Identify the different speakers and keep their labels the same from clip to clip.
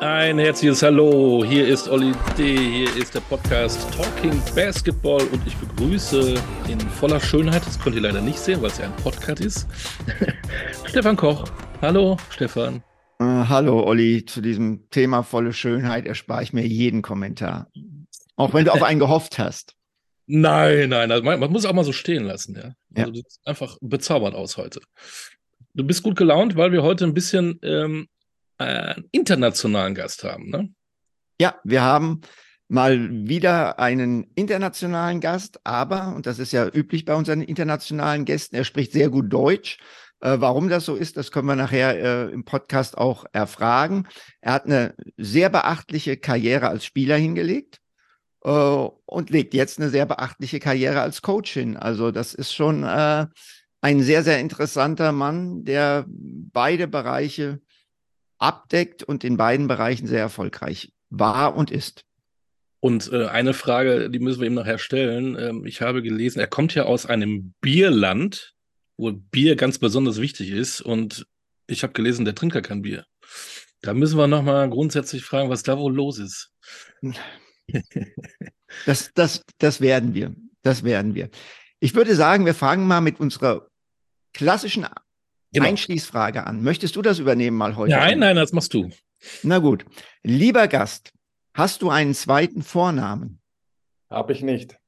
Speaker 1: Ein herzliches Hallo, hier ist Olli D., hier ist der Podcast Talking Basketball und ich begrüße in voller Schönheit, das könnt ihr leider nicht sehen, weil es ja ein Podcast ist, Stefan Koch. Hallo, Stefan.
Speaker 2: Äh, hallo Olli, zu diesem Thema volle Schönheit erspare ich mir jeden Kommentar. Auch wenn du auf einen gehofft hast.
Speaker 1: Nein, nein, also man, man muss auch mal so stehen lassen, ja.
Speaker 2: Ja.
Speaker 1: Also, du siehst einfach bezaubernd aus heute. Du bist gut gelaunt, weil wir heute ein bisschen ähm, einen internationalen Gast haben, ne?
Speaker 2: Ja, wir haben mal wieder einen internationalen Gast, aber, und das ist ja üblich bei unseren internationalen Gästen, er spricht sehr gut Deutsch. Äh, warum das so ist, das können wir nachher äh, im Podcast auch erfragen. Er hat eine sehr beachtliche Karriere als Spieler hingelegt äh, und legt jetzt eine sehr beachtliche Karriere als Coach hin. Also das ist schon äh, ein sehr, sehr interessanter Mann, der beide Bereiche abdeckt und in beiden Bereichen sehr erfolgreich war und ist.
Speaker 1: Und äh, eine Frage, die müssen wir ihm nachher stellen. Ähm, ich habe gelesen, er kommt ja aus einem Bierland, wo Bier ganz besonders wichtig ist. Und ich habe gelesen, der trinkt gar kein Bier. Da müssen wir nochmal grundsätzlich fragen, was da wohl los ist.
Speaker 2: Das, das, das werden wir. Das werden wir. Ich würde sagen, wir fangen mal mit unserer klassischen
Speaker 1: Genau.
Speaker 2: Einschließfrage an. Möchtest du das übernehmen mal heute?
Speaker 1: Nein, nein, das machst du.
Speaker 2: Na gut. Lieber Gast, hast du einen zweiten Vornamen?
Speaker 3: Habe ich nicht.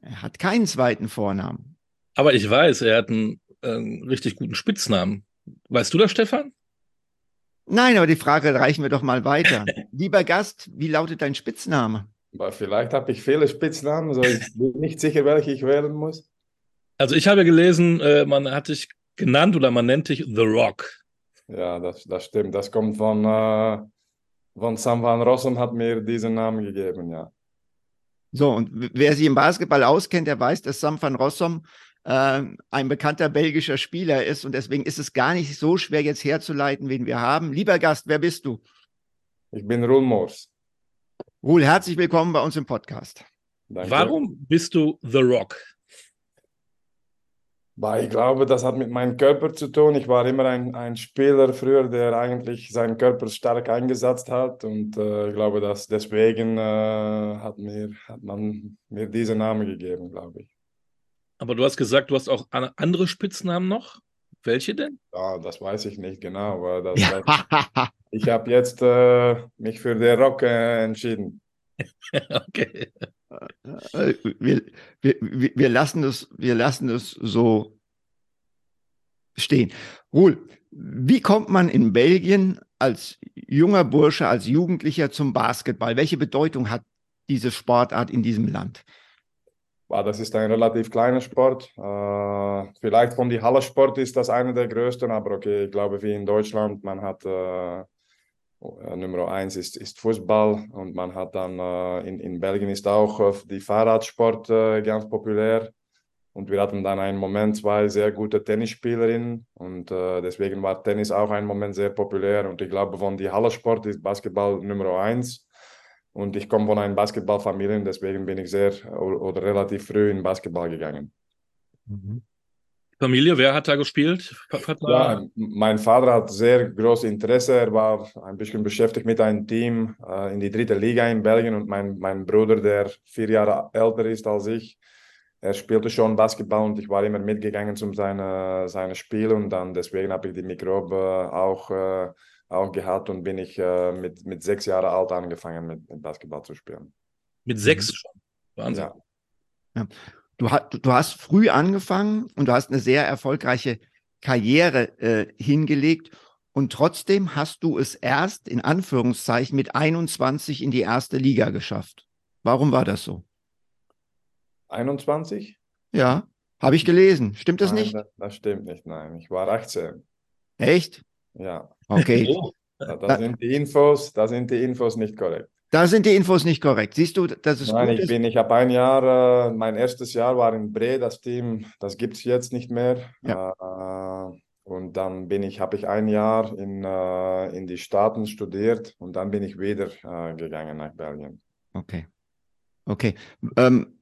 Speaker 2: Er hat keinen zweiten Vornamen.
Speaker 1: Aber ich weiß, er hat einen, ähm, richtig guten Spitznamen. Weißt du das, Stefan?
Speaker 2: Nein, aber die Frage reichen wir doch mal weiter. Lieber Gast, wie lautet dein Spitzname?
Speaker 3: Aber vielleicht habe ich viele Spitznamen, so ich bin nicht sicher, welche ich wählen muss.
Speaker 1: Also ich habe gelesen, äh, man hat dich genannt oder man nennt dich The Rock.
Speaker 3: Ja, das, das stimmt. Das kommt von, äh, von Sam van Rossum, hat mir diesen Namen gegeben, ja.
Speaker 2: So, und wer sich im Basketball auskennt, der weiß, dass Sam van Rossum äh, ein bekannter belgischer Spieler ist und deswegen ist es gar nicht so schwer jetzt herzuleiten, wen wir haben. Lieber Gast, wer bist du?
Speaker 3: Ich bin Roel Moors.
Speaker 2: Ruhl, herzlich willkommen bei uns im Podcast.
Speaker 3: Danke.
Speaker 1: Warum bist du The Rock?
Speaker 3: Weil ich glaube, das hat mit meinem Körper zu tun. Ich war immer ein, ein Spieler früher, der eigentlich seinen Körper stark eingesetzt hat. Und äh, ich glaube, dass deswegen äh, hat, mir, hat man mir diesen Namen gegeben, glaube ich.
Speaker 1: Aber du hast gesagt, du hast auch an- andere Spitznamen noch. Welche denn?
Speaker 3: Ja, das weiß ich nicht genau. Aber das, Ich habe jetzt äh, mich für den Rock äh, entschieden.
Speaker 1: okay.
Speaker 2: Äh, wir, wir, wir wir lassen es, wir lassen es so stehen. Ruhl, wie kommt man in Belgien als junger Bursche, als Jugendlicher zum Basketball? Welche Bedeutung hat diese Sportart in diesem Land?
Speaker 3: Das ist ein relativ kleiner Sport. Äh, vielleicht von die Halle-Sport ist das einer der größten, aber okay, ich glaube, wie in Deutschland, man hat äh, äh, Nummer eins ist, ist Fußball und man hat dann äh, in, in Belgien ist auch äh, die Fahrradsport äh, ganz populär. Und wir hatten dann einen Moment zwei sehr gute Tennisspielerinnen und deswegen war Tennis auch einen Moment sehr populär. Und ich glaube, von die Halle-Sport ist Basketball Nummer eins. Und ich komme von einer Basketballfamilie, deswegen bin ich sehr oder, relativ früh in Basketball gegangen.
Speaker 1: Familie, wer hat da gespielt?
Speaker 3: Ja, mein Vater hat sehr großes Interesse. Er war ein bisschen beschäftigt mit einem Team äh, in die dritte Liga in Belgien und mein, mein Bruder, der vier Jahre älter ist als ich, er spielte schon Basketball und ich war immer mitgegangen zu seinen seine Spielen und dann deswegen habe ich die Mikrobe auch, äh, auch gehabt und bin ich äh, mit, mit sechs Jahren alt angefangen mit, mit Basketball zu spielen.
Speaker 1: Mit sechs schon. Wahnsinn.
Speaker 3: Ja.
Speaker 2: Du, ha- du hast früh angefangen und du hast eine sehr erfolgreiche Karriere äh, hingelegt und trotzdem hast du es erst in Anführungszeichen mit 21 in die erste Liga geschafft. Warum war das so?
Speaker 3: 21?
Speaker 2: Ja, habe ich gelesen. Stimmt das
Speaker 3: Nein,
Speaker 2: nicht?
Speaker 3: Das, das stimmt nicht, nein. Ich war 18.
Speaker 2: Echt?
Speaker 3: Ja,
Speaker 2: Okay.
Speaker 3: Da, da sind die Infos, da sind die Infos nicht korrekt.
Speaker 2: Da sind die Infos nicht korrekt. Siehst du, das ist
Speaker 3: Nein,
Speaker 2: gut
Speaker 3: ich
Speaker 2: ist?
Speaker 3: bin, ich habe ein Jahr, äh, mein erstes Jahr war in Bre, das Team, das gibt es jetzt nicht mehr. Äh, und dann bin ich, habe ich ein Jahr in, äh, in die Staaten studiert und dann bin ich wieder äh, gegangen nach Belgien.
Speaker 2: Okay. Okay. Ähm,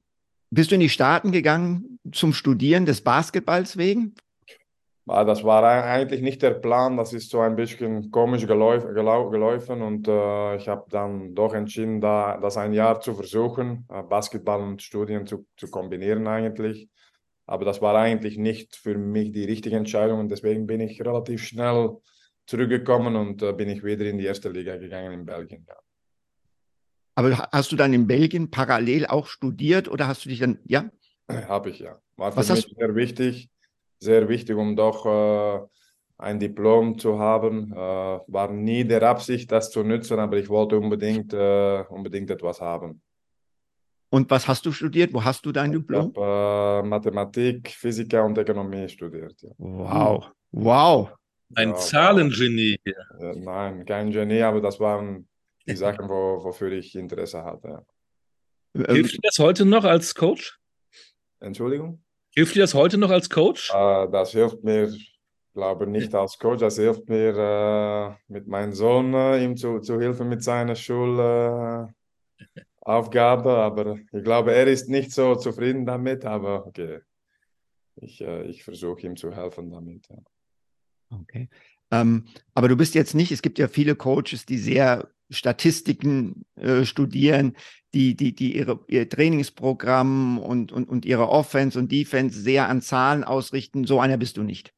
Speaker 2: bist du in die Staaten gegangen zum Studieren des Basketballs wegen?
Speaker 3: Ah, Das war ei- eigentlich nicht der Plan, das ist so ein bisschen komisch geläuf, gelau, gelaufen und äh, ich habe dann doch entschieden, da, das ein Jahr zu versuchen, äh, Basketball und Studien zu, zu kombinieren eigentlich. Aber das war eigentlich nicht für mich die richtige Entscheidung und deswegen bin ich relativ schnell zurückgekommen und äh, bin ich wieder in die erste Liga gegangen in Belgien. Ja.
Speaker 2: Aber ha- hast du dann in Belgien parallel auch studiert oder hast du dich dann, ja?
Speaker 3: Habe ich ja. War für
Speaker 2: Was
Speaker 3: mich sehr wichtig, sehr wichtig, um doch äh, ein Diplom zu haben. Äh, war nie der Absicht, das zu nutzen, aber ich wollte unbedingt, äh, unbedingt etwas haben.
Speaker 2: Und was hast du studiert? Wo hast du dein
Speaker 3: Ich
Speaker 2: Diplom?
Speaker 3: habe äh, Mathematik, Physik und Ökonomie studiert. Ja.
Speaker 2: Wow. Wow.
Speaker 1: Ein
Speaker 3: Ja,
Speaker 1: Zahlengenie.
Speaker 3: Äh, nein, kein Genie, aber das waren die Sachen, wo, wofür ich Interesse hatte. Ja.
Speaker 1: Hilft dir das heute noch als Coach?
Speaker 3: Entschuldigung?
Speaker 1: Hilft dir das heute noch als Coach?
Speaker 3: Äh, das hilft mir, glaube nicht als Coach, das hilft mir äh, mit meinem Sohn, äh, ihm zu, zu helfen mit seiner Schulaufgabe. aber ich glaube, er ist nicht so zufrieden damit, aber okay. Ich, äh, ich versuche ihm zu helfen damit. Ja.
Speaker 2: Okay. Ähm, aber du bist jetzt nicht, es gibt ja viele Coaches, die sehr Statistiken äh, studieren, die, die, die ihre, ihr Trainingsprogramm und, und, und ihre Offense und Defense sehr an Zahlen ausrichten. So einer bist du nicht.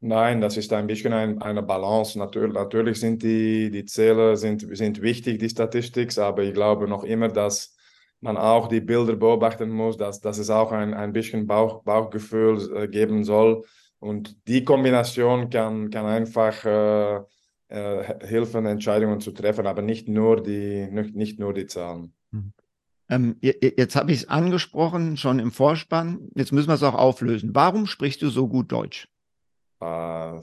Speaker 3: Nein, das ist ein bisschen ein, eine Balance. Natürlich, natürlich sind die, die Zähler sind, sind wichtig, die Statistik, aber ich glaube noch immer, dass man auch die Bilder beobachten muss, dass, dass es auch ein, ein bisschen Bauch, Bauchgefühl äh, geben soll. Und die Kombination kann, kann einfach äh, äh, helfen, Entscheidungen zu treffen, aber nicht nur die, nicht, nicht nur die Zahlen.
Speaker 2: Ähm, je- je- jetzt habe ich es angesprochen, schon im Vorspann. Jetzt müssen wir es auch auflösen. Warum sprichst du so gut Deutsch?
Speaker 3: Äh,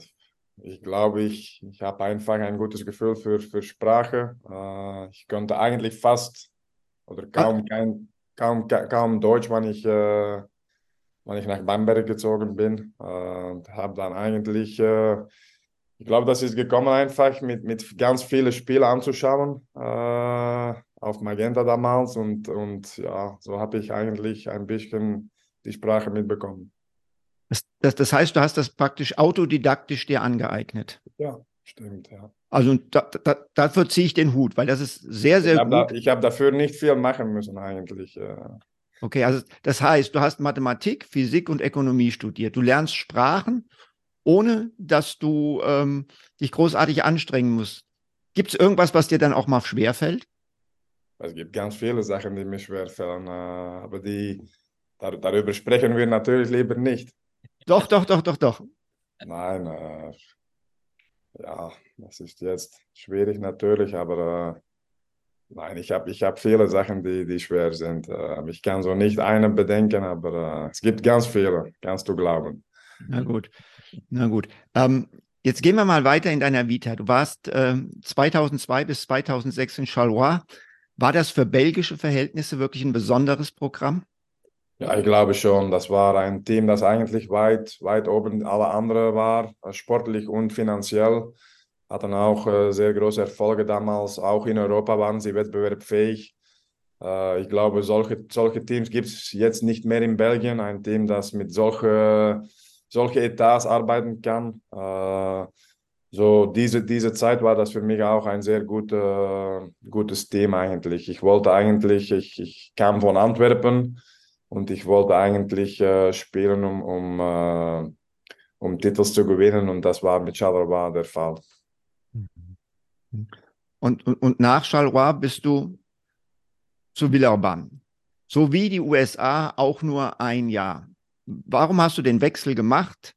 Speaker 3: ich glaube, ich, ich habe einfach ein gutes Gefühl für, für Sprache. Äh, ich konnte eigentlich fast oder kaum, kein, kaum, ka- kaum Deutsch, wenn ich, äh, wenn ich nach Bamberg gezogen bin. Äh, und habe dann eigentlich, äh, ich glaube, das ist gekommen einfach mit, mit ganz vielen Spielen anzuschauen äh, auf Magenta damals. Und, und ja, so habe ich eigentlich ein bisschen die Sprache mitbekommen.
Speaker 2: Das, das, das heißt, du hast das praktisch autodidaktisch dir angeeignet.
Speaker 3: Ja, stimmt, ja.
Speaker 2: Also da, da, dafür ziehe ich den Hut, weil das ist sehr,
Speaker 3: Ich
Speaker 2: sehr
Speaker 3: habe da,
Speaker 2: gut.
Speaker 3: ich hab dafür nicht viel machen müssen eigentlich.
Speaker 2: Okay, also das heißt, du hast Mathematik, Physik und Ökonomie studiert. Du lernst Sprachen, ohne dass du ähm, dich großartig anstrengen musst. Gibt es irgendwas, was dir dann auch mal schwerfällt?
Speaker 3: Es gibt ganz viele Sachen, die mir schwerfallen, äh, aber die, dar, darüber sprechen wir natürlich lieber nicht.
Speaker 2: Doch, doch, doch, doch, doch.
Speaker 3: Nein, äh, ja, das ist jetzt schwierig natürlich, aber äh, nein, ich habe ich hab viele Sachen, die, die schwer sind. Äh, ich kann so nicht eine bedenken, aber äh, es gibt ganz viele, kannst du glauben.
Speaker 2: Na gut, na gut. Ähm, jetzt gehen wir mal weiter in deiner Vita. Du warst ähm, 2002 bis 2006 in Charleroi. War das für belgische Verhältnisse wirklich ein besonderes Programm?
Speaker 3: Ja, ich glaube schon. Das war ein Team, das eigentlich weit, weit oben alle anderen war, äh, sportlich und finanziell. Hatten auch äh, sehr große Erfolge damals. Auch in Europa waren sie wettbewerbsfähig. Äh, ich glaube, solche, solche Teams gibt es jetzt nicht mehr in Belgien. Ein Team, das mit solche, solche Etats arbeiten kann. Äh, so diese, diese Zeit war das für mich auch ein sehr gute, gutes Team eigentlich. Ich wollte eigentlich, ich, ich kam von Antwerpen. Und ich wollte eigentlich äh, spielen, um, um, äh, um Titel zu gewinnen. Und das war mit Charleroi der Fall.
Speaker 2: Und, und, und nach Charleroi bist du zu Villeurbanne. So wie die USA auch nur ein Jahr. Warum hast du den Wechsel gemacht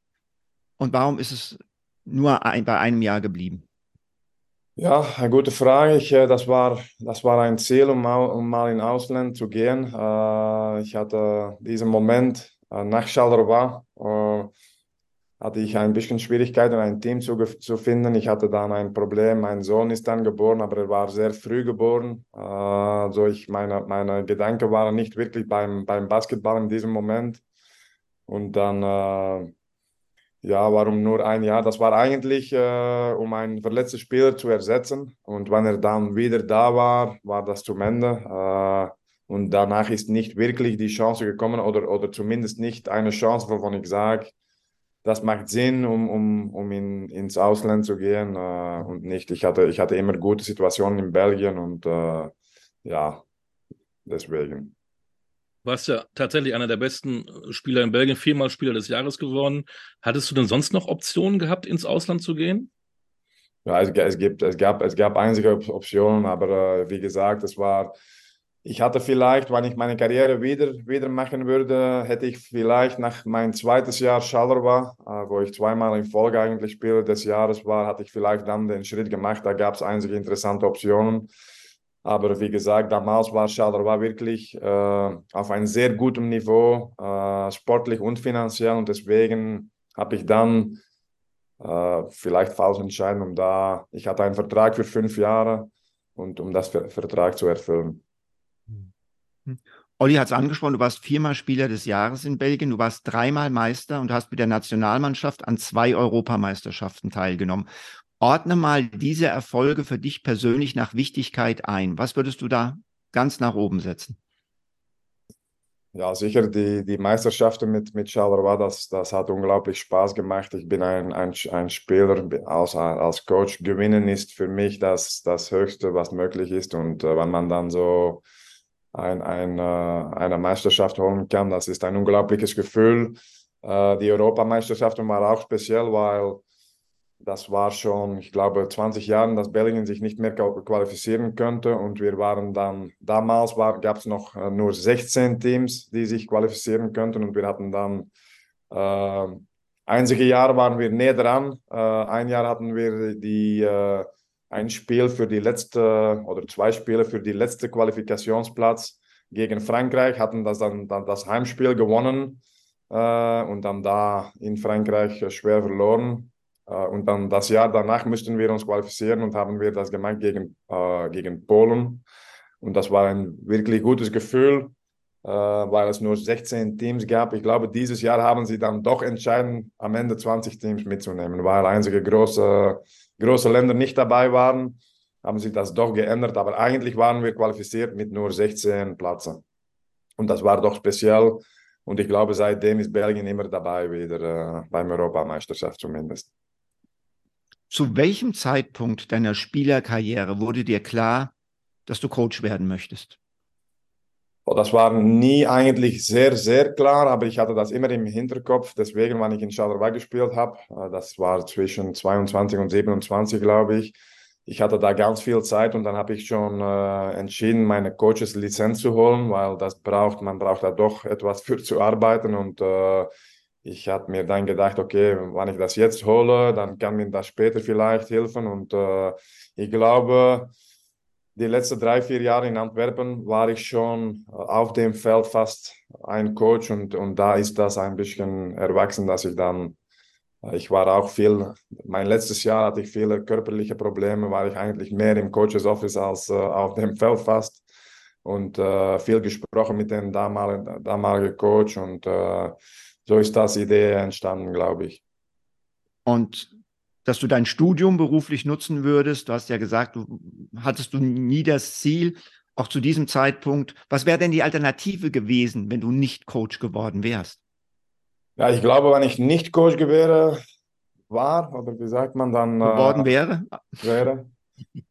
Speaker 2: und warum ist es nur ein, bei einem Jahr geblieben?
Speaker 3: Ja, eine gute Frage. Ich, äh, das, war, das war ein Ziel, um, mal- um mal in Ausland zu gehen. Äh, ich hatte diesen Moment äh, nach Charleroi. Hatte ich ein bisschen Schwierigkeiten, ein Team zu, zu finden. Ich hatte dann ein Problem. Mein Sohn ist dann geboren, aber er war sehr früh geboren. Also ich, meine, meine Gedanken waren nicht wirklich beim, beim Basketball in diesem Moment. Und dann, ja, warum nur ein Jahr? Das war eigentlich, äh, um einen verletzten Spieler zu ersetzen. Und wenn er dann wieder da war, war das zum Ende. Äh, und danach ist nicht wirklich die Chance gekommen oder, oder zumindest nicht eine Chance, wovon ich sage, das macht Sinn, um, um, um in, ins Ausland zu gehen äh, und nicht. Ich hatte, ich hatte immer gute Situationen in Belgien und äh, ja, deswegen.
Speaker 1: Warst ja tatsächlich einer der besten Spieler in Belgien, viermal Spieler des Jahres geworden. Hattest du denn sonst noch Optionen gehabt, ins Ausland zu gehen?
Speaker 3: Ja, es, es, gibt, es, gab, es gab einige Optionen, aber äh, wie gesagt, es war ich hatte vielleicht, wenn ich meine Karriere wieder, wieder machen würde, hätte ich vielleicht nach mein zweites Jahr Charleroi, äh, wo ich zweimal in Folge eigentlich Spieler des Jahres war, hatte ich vielleicht dann den Schritt gemacht. Da gab es einige interessante Optionen. Aber wie gesagt, damals war Charleroi wirklich äh, auf einem sehr guten Niveau, äh, sportlich und finanziell. Und deswegen habe ich dann äh, vielleicht falsch entschieden, um da, ich hatte einen Vertrag für fünf Jahre und um das Vertrag zu erfüllen.
Speaker 2: Hm. Olli hat es angesprochen, du warst viermal Spieler des Jahres in Belgien, du warst dreimal Meister und hast mit der Nationalmannschaft an zwei Europameisterschaften teilgenommen. Ordne mal diese Erfolge für dich persönlich nach Wichtigkeit ein. Was würdest du da ganz nach oben setzen?
Speaker 3: Ja, sicher, die, die Meisterschaften mit, mit Charleroi, das, das hat unglaublich Spaß gemacht. Ich bin ein, ein, ein Spieler, als, als Coach gewinnen ist für mich das, das Höchste, was möglich ist. Und äh, wenn man dann so ein, ein, äh, eine Meisterschaft holen kann. Das ist ein unglaubliches Gefühl. Äh, die Europameisterschaft war auch speziell, weil das war schon, ich glaube, 20 Jahre, dass Belgien sich nicht mehr qualifizieren könnte. Und wir waren dann, damals gab es noch äh, nur 16 Teams, die sich qualifizieren könnten. Und wir hatten dann, äh, einzige Jahr waren wir näher dran. Äh, ein Jahr hatten wir die äh, ein Spiel für die letzte oder zwei Spiele für die letzte Qualifikationsplatz gegen Frankreich, hatten das dann, dann das Heimspiel gewonnen äh, und dann da in Frankreich schwer verloren. Äh, und dann das Jahr danach mussten wir uns qualifizieren und haben wir das gemacht gegen, äh, gegen Polen. Und das war ein wirklich gutes Gefühl, äh, weil es nur 16 Teams gab. Ich glaube, dieses Jahr haben sie dann doch entschieden, am Ende 20 Teams mitzunehmen, weil einzige große große Länder nicht dabei waren, haben sie das doch geändert. Aber eigentlich waren wir qualifiziert mit nur 16 Plätzen. Und das war doch speziell. Und ich glaube, seitdem ist Belgien immer dabei, wieder äh, beim Europameisterschaft zumindest.
Speaker 2: Zu welchem Zeitpunkt deiner Spielerkarriere wurde dir klar, dass du Coach werden möchtest?
Speaker 3: Oh, das war nie eigentlich sehr, sehr klar, aber ich hatte das immer im Hinterkopf. Deswegen, wenn ich in Charleroi gespielt habe, äh, das war zwischen 22 und 27, glaube ich. Ich hatte da ganz viel Zeit und dann habe ich schon äh, entschieden, meine Coaches Lizenz zu holen, weil das braucht, man braucht da doch etwas für zu arbeiten und äh, ich habe mir dann gedacht, okay, wenn ich das jetzt hole, dann kann mir das später vielleicht helfen. Und äh, ich glaube, die letzten drei, vier Jahre in Antwerpen war ich schon auf dem Feld fast ein Coach. Und, und da ist das ein bisschen erwachsen, dass ich dann, äh, ich war auch viel, mein letztes Jahr hatte ich viele körperliche Probleme, war ich eigentlich mehr im Coaches Office als äh, auf dem Feld fast. Und äh, viel gesprochen mit dem damaligen, damaligen Coach. Und äh, so ist das Idee entstanden, glaube ich.
Speaker 2: Und dass du dein Studium beruflich nutzen würdest. Du hast ja gesagt, du hattest du nie das Ziel, auch zu diesem Zeitpunkt. Was wäre denn die Alternative gewesen, wenn du nicht Coach geworden wärst?
Speaker 3: Ja, ich glaube, wenn ich nicht Coach wäre, war, oder wie sagt man dann?
Speaker 2: Äh, geworden äh, wäre?
Speaker 3: wäre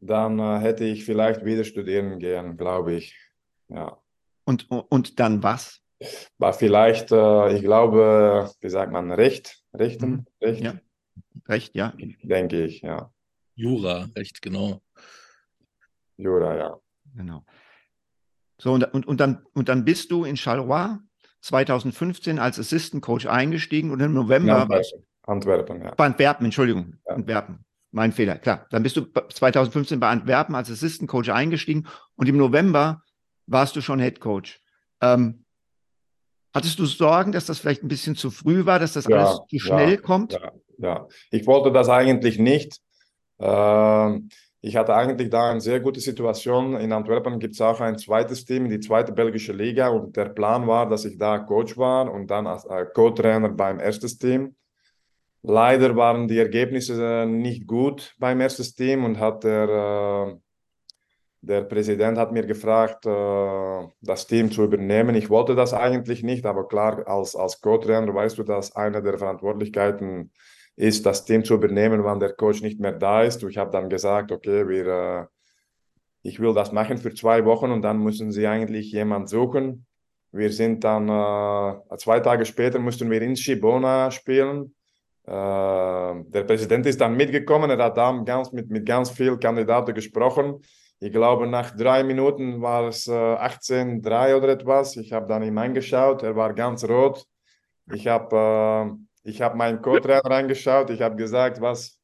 Speaker 3: dann äh, hätte ich vielleicht wieder studieren gehen, glaube ich. Ja.
Speaker 2: Und, und dann was?
Speaker 3: War vielleicht, äh, ich glaube, wie sagt man, Recht, Rechten, mhm. Recht.
Speaker 2: Ja. Recht, ja.
Speaker 3: Denke ich, ja.
Speaker 1: Jura, Recht, genau.
Speaker 3: Jura, ja.
Speaker 2: Genau. So, und, und, und, dann, und dann bist du in Charleroi 2015 als Assistant Coach eingestiegen und im November.
Speaker 3: Antwerpen, Antwerpen ja.
Speaker 2: Bei Antwerpen, Entschuldigung. Ja. Antwerpen. Mein Fehler, klar. Dann bist du 2015 bei Antwerpen als Assistant Coach eingestiegen und im November warst du schon Head Coach. Ähm, Hattest du Sorgen, dass das vielleicht ein bisschen zu früh war, dass das ja, alles zu schnell
Speaker 3: ja,
Speaker 2: kommt?
Speaker 3: Ja, ja, ich wollte das eigentlich nicht. Ähm, ich hatte eigentlich da eine sehr gute Situation. In Antwerpen gibt es auch ein zweites Team, die zweite belgische Liga. Und der Plan war, dass ich da Coach war und dann als äh, Co-Trainer beim ersten Team. Leider waren die Ergebnisse äh, nicht gut beim ersten Team und hat der, äh, der Präsident hat mir gefragt, äh, das Team zu übernehmen. Ich wollte das eigentlich nicht, aber klar, als, als Co-Trainer weißt du, dass eine der Verantwortlichkeiten ist, das Team zu übernehmen, wenn der Coach nicht mehr da ist. Ich habe dann gesagt, okay, wir, ich will das machen für zwei Wochen und dann müssen sie eigentlich jemanden suchen. Wir sind dann, zwei Tage später mussten wir in Shibona spielen äh, der Präsident ist dann mitgekommen, er hat dann ganz, mit, mit ganz vielen Kandidaten gesprochen. Ich glaube, nach drei Minuten war es äh, 18-3 oder etwas. Ich habe dann ihm angeschaut, er war ganz rot. Ich habe äh, hab meinen Co-Trainer reingeschaut, ich habe gesagt, was,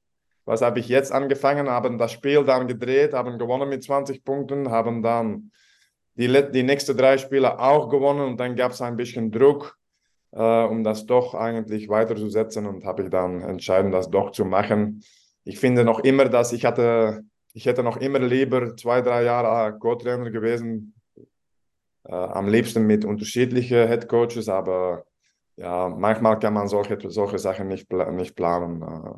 Speaker 3: was habe ich jetzt angefangen, haben das Spiel dann gedreht, haben gewonnen mit 20 Punkten, haben dann die, die nächsten drei Spiele auch gewonnen und dann gab es ein bisschen Druck äh, um das doch eigentlich weiterzusetzen und habe ich dann entschieden, das doch zu machen. Ich finde noch immer, dass ich hatte, ich hätte noch immer lieber zwei, drei Jahre Co-Trainer gewesen, äh, am liebsten mit unterschiedlichen Head Coaches, aber ja, manchmal kann man solche, solche Sachen nicht, nicht planen. Äh.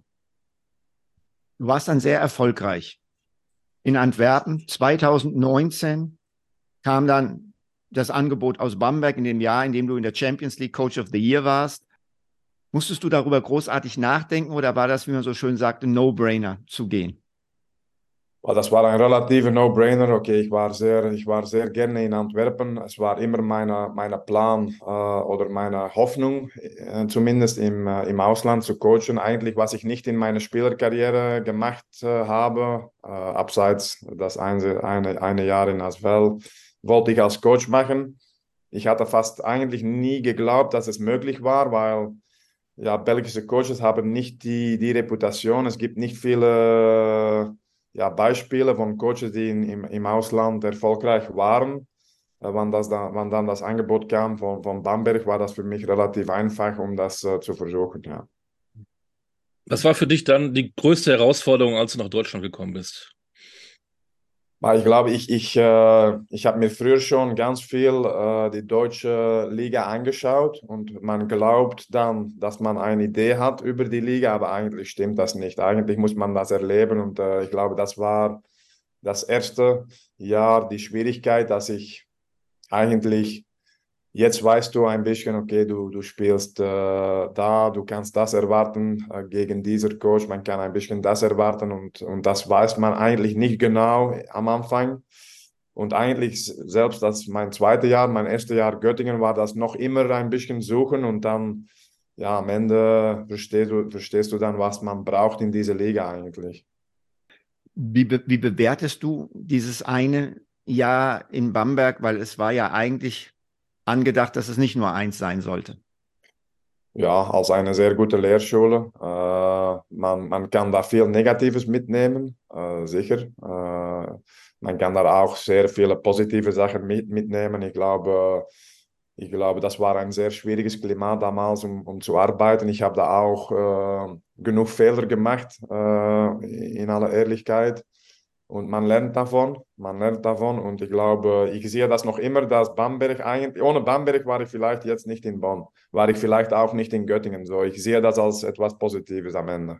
Speaker 2: Du warst dann sehr erfolgreich. In Antwerpen 2019 kam dann das Angebot aus Bamberg in dem Jahr, in dem du in der Champions League Coach of the Year warst. Musstest du darüber großartig nachdenken oder war das, wie man so schön sagt, ein No-Brainer zu gehen?
Speaker 3: Das war ein relativer No-Brainer. Okay, ich war, sehr, ich war sehr gerne in Antwerpen. Es war immer mein meine Plan äh, oder meine Hoffnung, äh, zumindest im, äh, im Ausland zu coachen. Eigentlich, was ich nicht in meiner Spielerkarriere gemacht habe, abseits das eine, eine, eine Jahr in Asvel wollte ich als Coach machen. Ich hatte fast eigentlich nie geglaubt, dass es möglich war, weil ja, belgische Coaches haben nicht die, die Reputation. Es gibt nicht viele ja, Beispiele von Coaches, die in, im, im Ausland erfolgreich waren. Äh, wann, das da, wann dann das Angebot kam von, von Bamberg, war das für mich relativ einfach, um das uh, zu versuchen. Ja.
Speaker 1: Was war für dich dann die größte Herausforderung, als du nach Deutschland gekommen bist?
Speaker 3: Ich glaube, ich, ich, äh, ich habe mir früher schon ganz viel äh, die deutsche Liga angeschaut und man glaubt dann, dass man eine Idee hat über die Liga, aber eigentlich stimmt das nicht. Eigentlich muss man das erleben und äh, ich glaube, das war das erste Jahr die Schwierigkeit, dass ich eigentlich Jetzt weißt du ein bisschen, okay, du, du spielst äh, da, du kannst das erwarten äh, gegen dieser Coach, man kann ein bisschen das erwarten und, und das weiß man eigentlich nicht genau am Anfang. Und eigentlich selbst das mein zweites Jahr, mein erstes Jahr Göttingen war das noch immer ein bisschen suchen und dann, ja, am Ende verstehst du, verstehst du dann, was man braucht in dieser Liga eigentlich.
Speaker 2: Wie, be wie bewertest du dieses eine Jahr in Bamberg? Weil es war ja eigentlich angedacht, dass es nicht nur eins sein sollte?
Speaker 3: Ja, als eine sehr gute Lehrschule. Äh, man, man kann da viel Negatives mitnehmen, äh, sicher. Äh, man kann da auch sehr viele positive Sachen mit, mitnehmen. Ich glaube, ich glaube, das war ein sehr schwieriges Klima damals, um, um zu arbeiten. Ich habe da auch äh, genug Fehler gemacht, äh, in aller Ehrlichkeit. Und man lernt davon, man lernt davon. Und ich glaube, ich sehe das noch immer, dass Bamberg eigentlich, ohne Bamberg war ich vielleicht jetzt nicht in Bonn, war ich vielleicht auch nicht in Göttingen. So, ich sehe das als etwas Positives am Ende.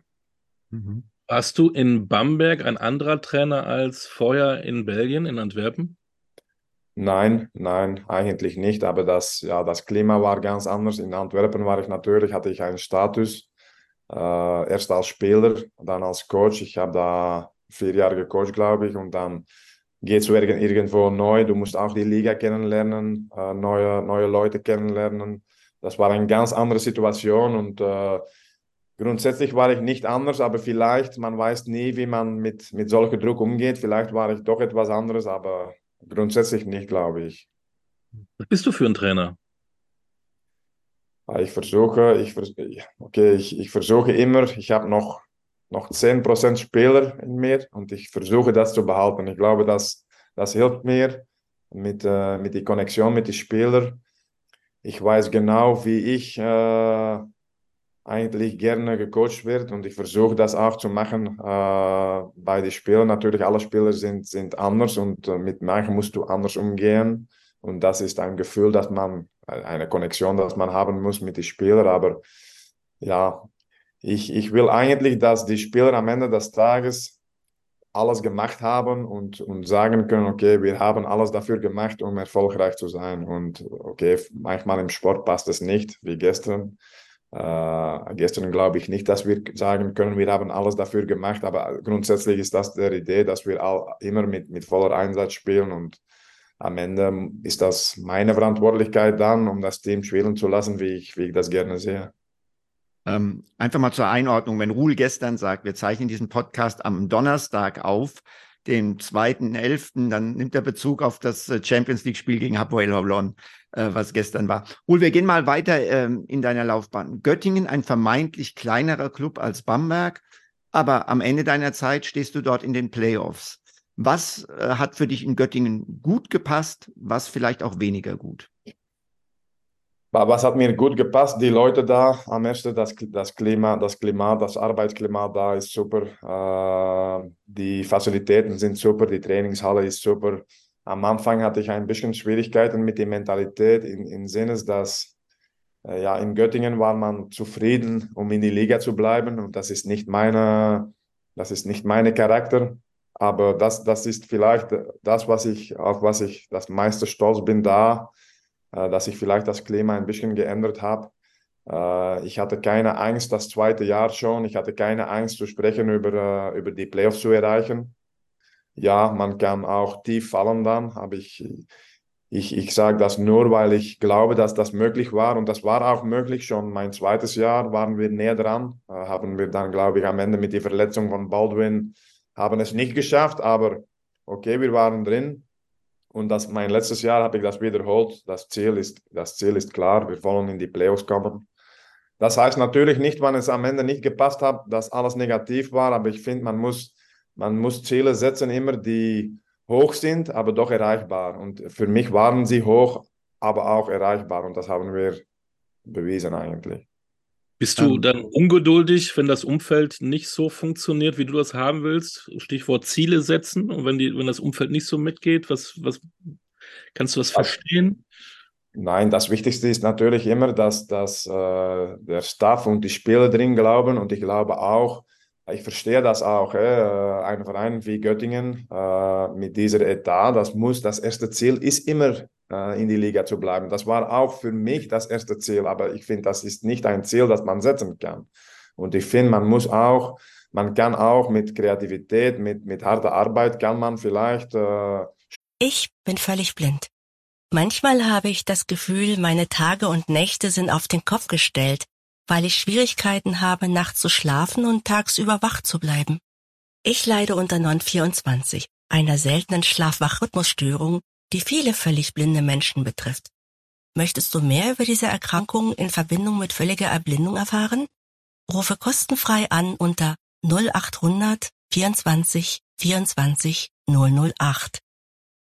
Speaker 1: Mhm. Warst du in Bamberg ein anderer Trainer als vorher in Belgien, in Antwerpen?
Speaker 3: Nein, nein, eigentlich nicht. Aber das, ja, das Klima war ganz anders. In Antwerpen war ich natürlich, hatte ich einen Status. Äh, erst als Spieler, dann als Coach. Ich habe da vier Jahre gecoacht, glaube ich. Und dann gehst du irgendwo neu. Du musst auch die Liga kennenlernen, äh, neue, neue Leute kennenlernen. Das war eine ganz andere Situation und äh, grundsätzlich war ich nicht anders, aber vielleicht, man weiß nie, wie man mit, mit solchem Druck umgeht. Vielleicht war ich doch etwas anderes, aber grundsätzlich nicht, glaube ich.
Speaker 1: Was bist du für ein Trainer?
Speaker 3: Ich versuche, ich, okay, ich, ich versuche immer, ich habe noch noch 10% Spieler in mir und ich versuche das zu behalten. Ich glaube, das, das hilft mir mit, äh, mit der Konnexion mit den Spielern. ich weiß genau, wie ich äh, eigentlich gerne gecoacht wird und ich versuche das auch zu machen äh, bei den Spielern. Natürlich, alle Spieler sind, sind anders und äh, mit manchen musst du anders umgehen und das ist ein Gefühl, dass man, eine Konnexion, dass man haben muss mit den Spielern, aber ja, ich, ich will eigentlich, dass die Spieler am Ende des Tages alles gemacht haben und, und sagen können, okay, wir haben alles dafür gemacht, um erfolgreich zu sein. Und okay, manchmal im Sport passt es nicht, wie gestern. Äh, gestern glaube ich nicht, dass wir sagen können, wir haben alles dafür gemacht, aber grundsätzlich ist das die Idee, dass wir all, immer mit, mit voller Einsatz spielen und am Ende ist das meine Verantwortlichkeit dann, um das Team spielen zu lassen, wie ich, wie ich das gerne sehe.
Speaker 2: Ähm, einfach mal zur Einordnung, wenn Ruhl gestern sagt, wir zeichnen diesen Podcast am Donnerstag auf, dem 2.11., dann nimmt er Bezug auf das äh, Champions League-Spiel gegen Hapoel Holon, äh, was gestern war. Ruhl, wir gehen mal weiter ähm, in deiner Laufbahn. Göttingen, ein vermeintlich kleinerer Club als Bamberg, aber am Ende deiner Zeit stehst du dort in den Playoffs. Was äh, hat für dich in Göttingen gut gepasst, was vielleicht auch weniger gut?
Speaker 3: Was hat mir gut gepasst? Die Leute da, am ersten, das, das Klima, das Klima, das Arbeitsklima da ist super. Äh, die Facilitäten sind super, die Trainingshalle ist super. Am Anfang hatte ich ein bisschen Schwierigkeiten mit der Mentalität, im, im Sinne, dass äh, ja, in Göttingen war man zufrieden, um in die Liga zu bleiben. Und das ist nicht meine, das ist nicht meine Charakter. Aber das, das ist vielleicht das, was ich, auf was ich das meiste stolz bin da dass ich vielleicht das Klima ein bisschen geändert habe. Äh, ich hatte keine Angst, das zweite Jahr schon. Ich hatte keine Angst zu sprechen über, äh, über die Playoffs zu erreichen. Ja, man kann auch tief fallen dann, aber ich, ich, ich sage das nur, weil ich glaube, dass das möglich war und das war auch möglich. Schon mein zweites Jahr waren wir näher dran, haben wir dann, glaube ich, am Ende mit der Verletzung von Baldwin haben es nicht geschafft, aber okay, wir waren drin. Und das, mein letztes Jahr habe ich das wiederholt. Das Ziel, ist, das Ziel ist klar, wir wollen in die Playoffs kommen. Das heißt natürlich nicht, wenn es am Ende nicht gepasst hat, dass alles negativ war, aber ich finde, man muss, man muss Ziele setzen, immer die hoch sind, aber doch erreichbar. Und für mich waren sie hoch, aber auch erreichbar. Und das haben wir bewiesen eigentlich.
Speaker 1: Bist du ähm, dann ungeduldig, wenn das Umfeld nicht so funktioniert, wie du das haben willst? Stichwort Ziele setzen. Und wenn, die, wenn das Umfeld nicht so mitgeht, was, was kannst du das verstehen?
Speaker 3: Nein, das Wichtigste ist natürlich immer, dass, dass äh, der Staff und die Spieler drin glauben. Und ich glaube auch, ich verstehe das auch. Äh, ein Verein wie Göttingen äh, mit dieser Etat, das muss, das erste Ziel ist immer äh, in die Liga zu bleiben. Das war auch für mich das erste Ziel, aber ich finde, das ist nicht ein Ziel, das man setzen kann. Und ich finde, man muss auch, man kann auch mit Kreativität, mit, mit harter Arbeit, kann man vielleicht. Äh
Speaker 4: ich bin völlig blind. Manchmal habe ich das Gefühl, meine Tage und Nächte sind auf den Kopf gestellt, weil ich Schwierigkeiten habe, nachts zu schlafen und tagsüber wach zu bleiben. Ich leide unter Non 24, einer seltenen Schlafwachrhythmusstörung, die viele völlig blinde Menschen betrifft. Möchtest du mehr über diese Erkrankung in Verbindung mit völliger Erblindung erfahren? Rufe kostenfrei an unter 0800 24 24 008.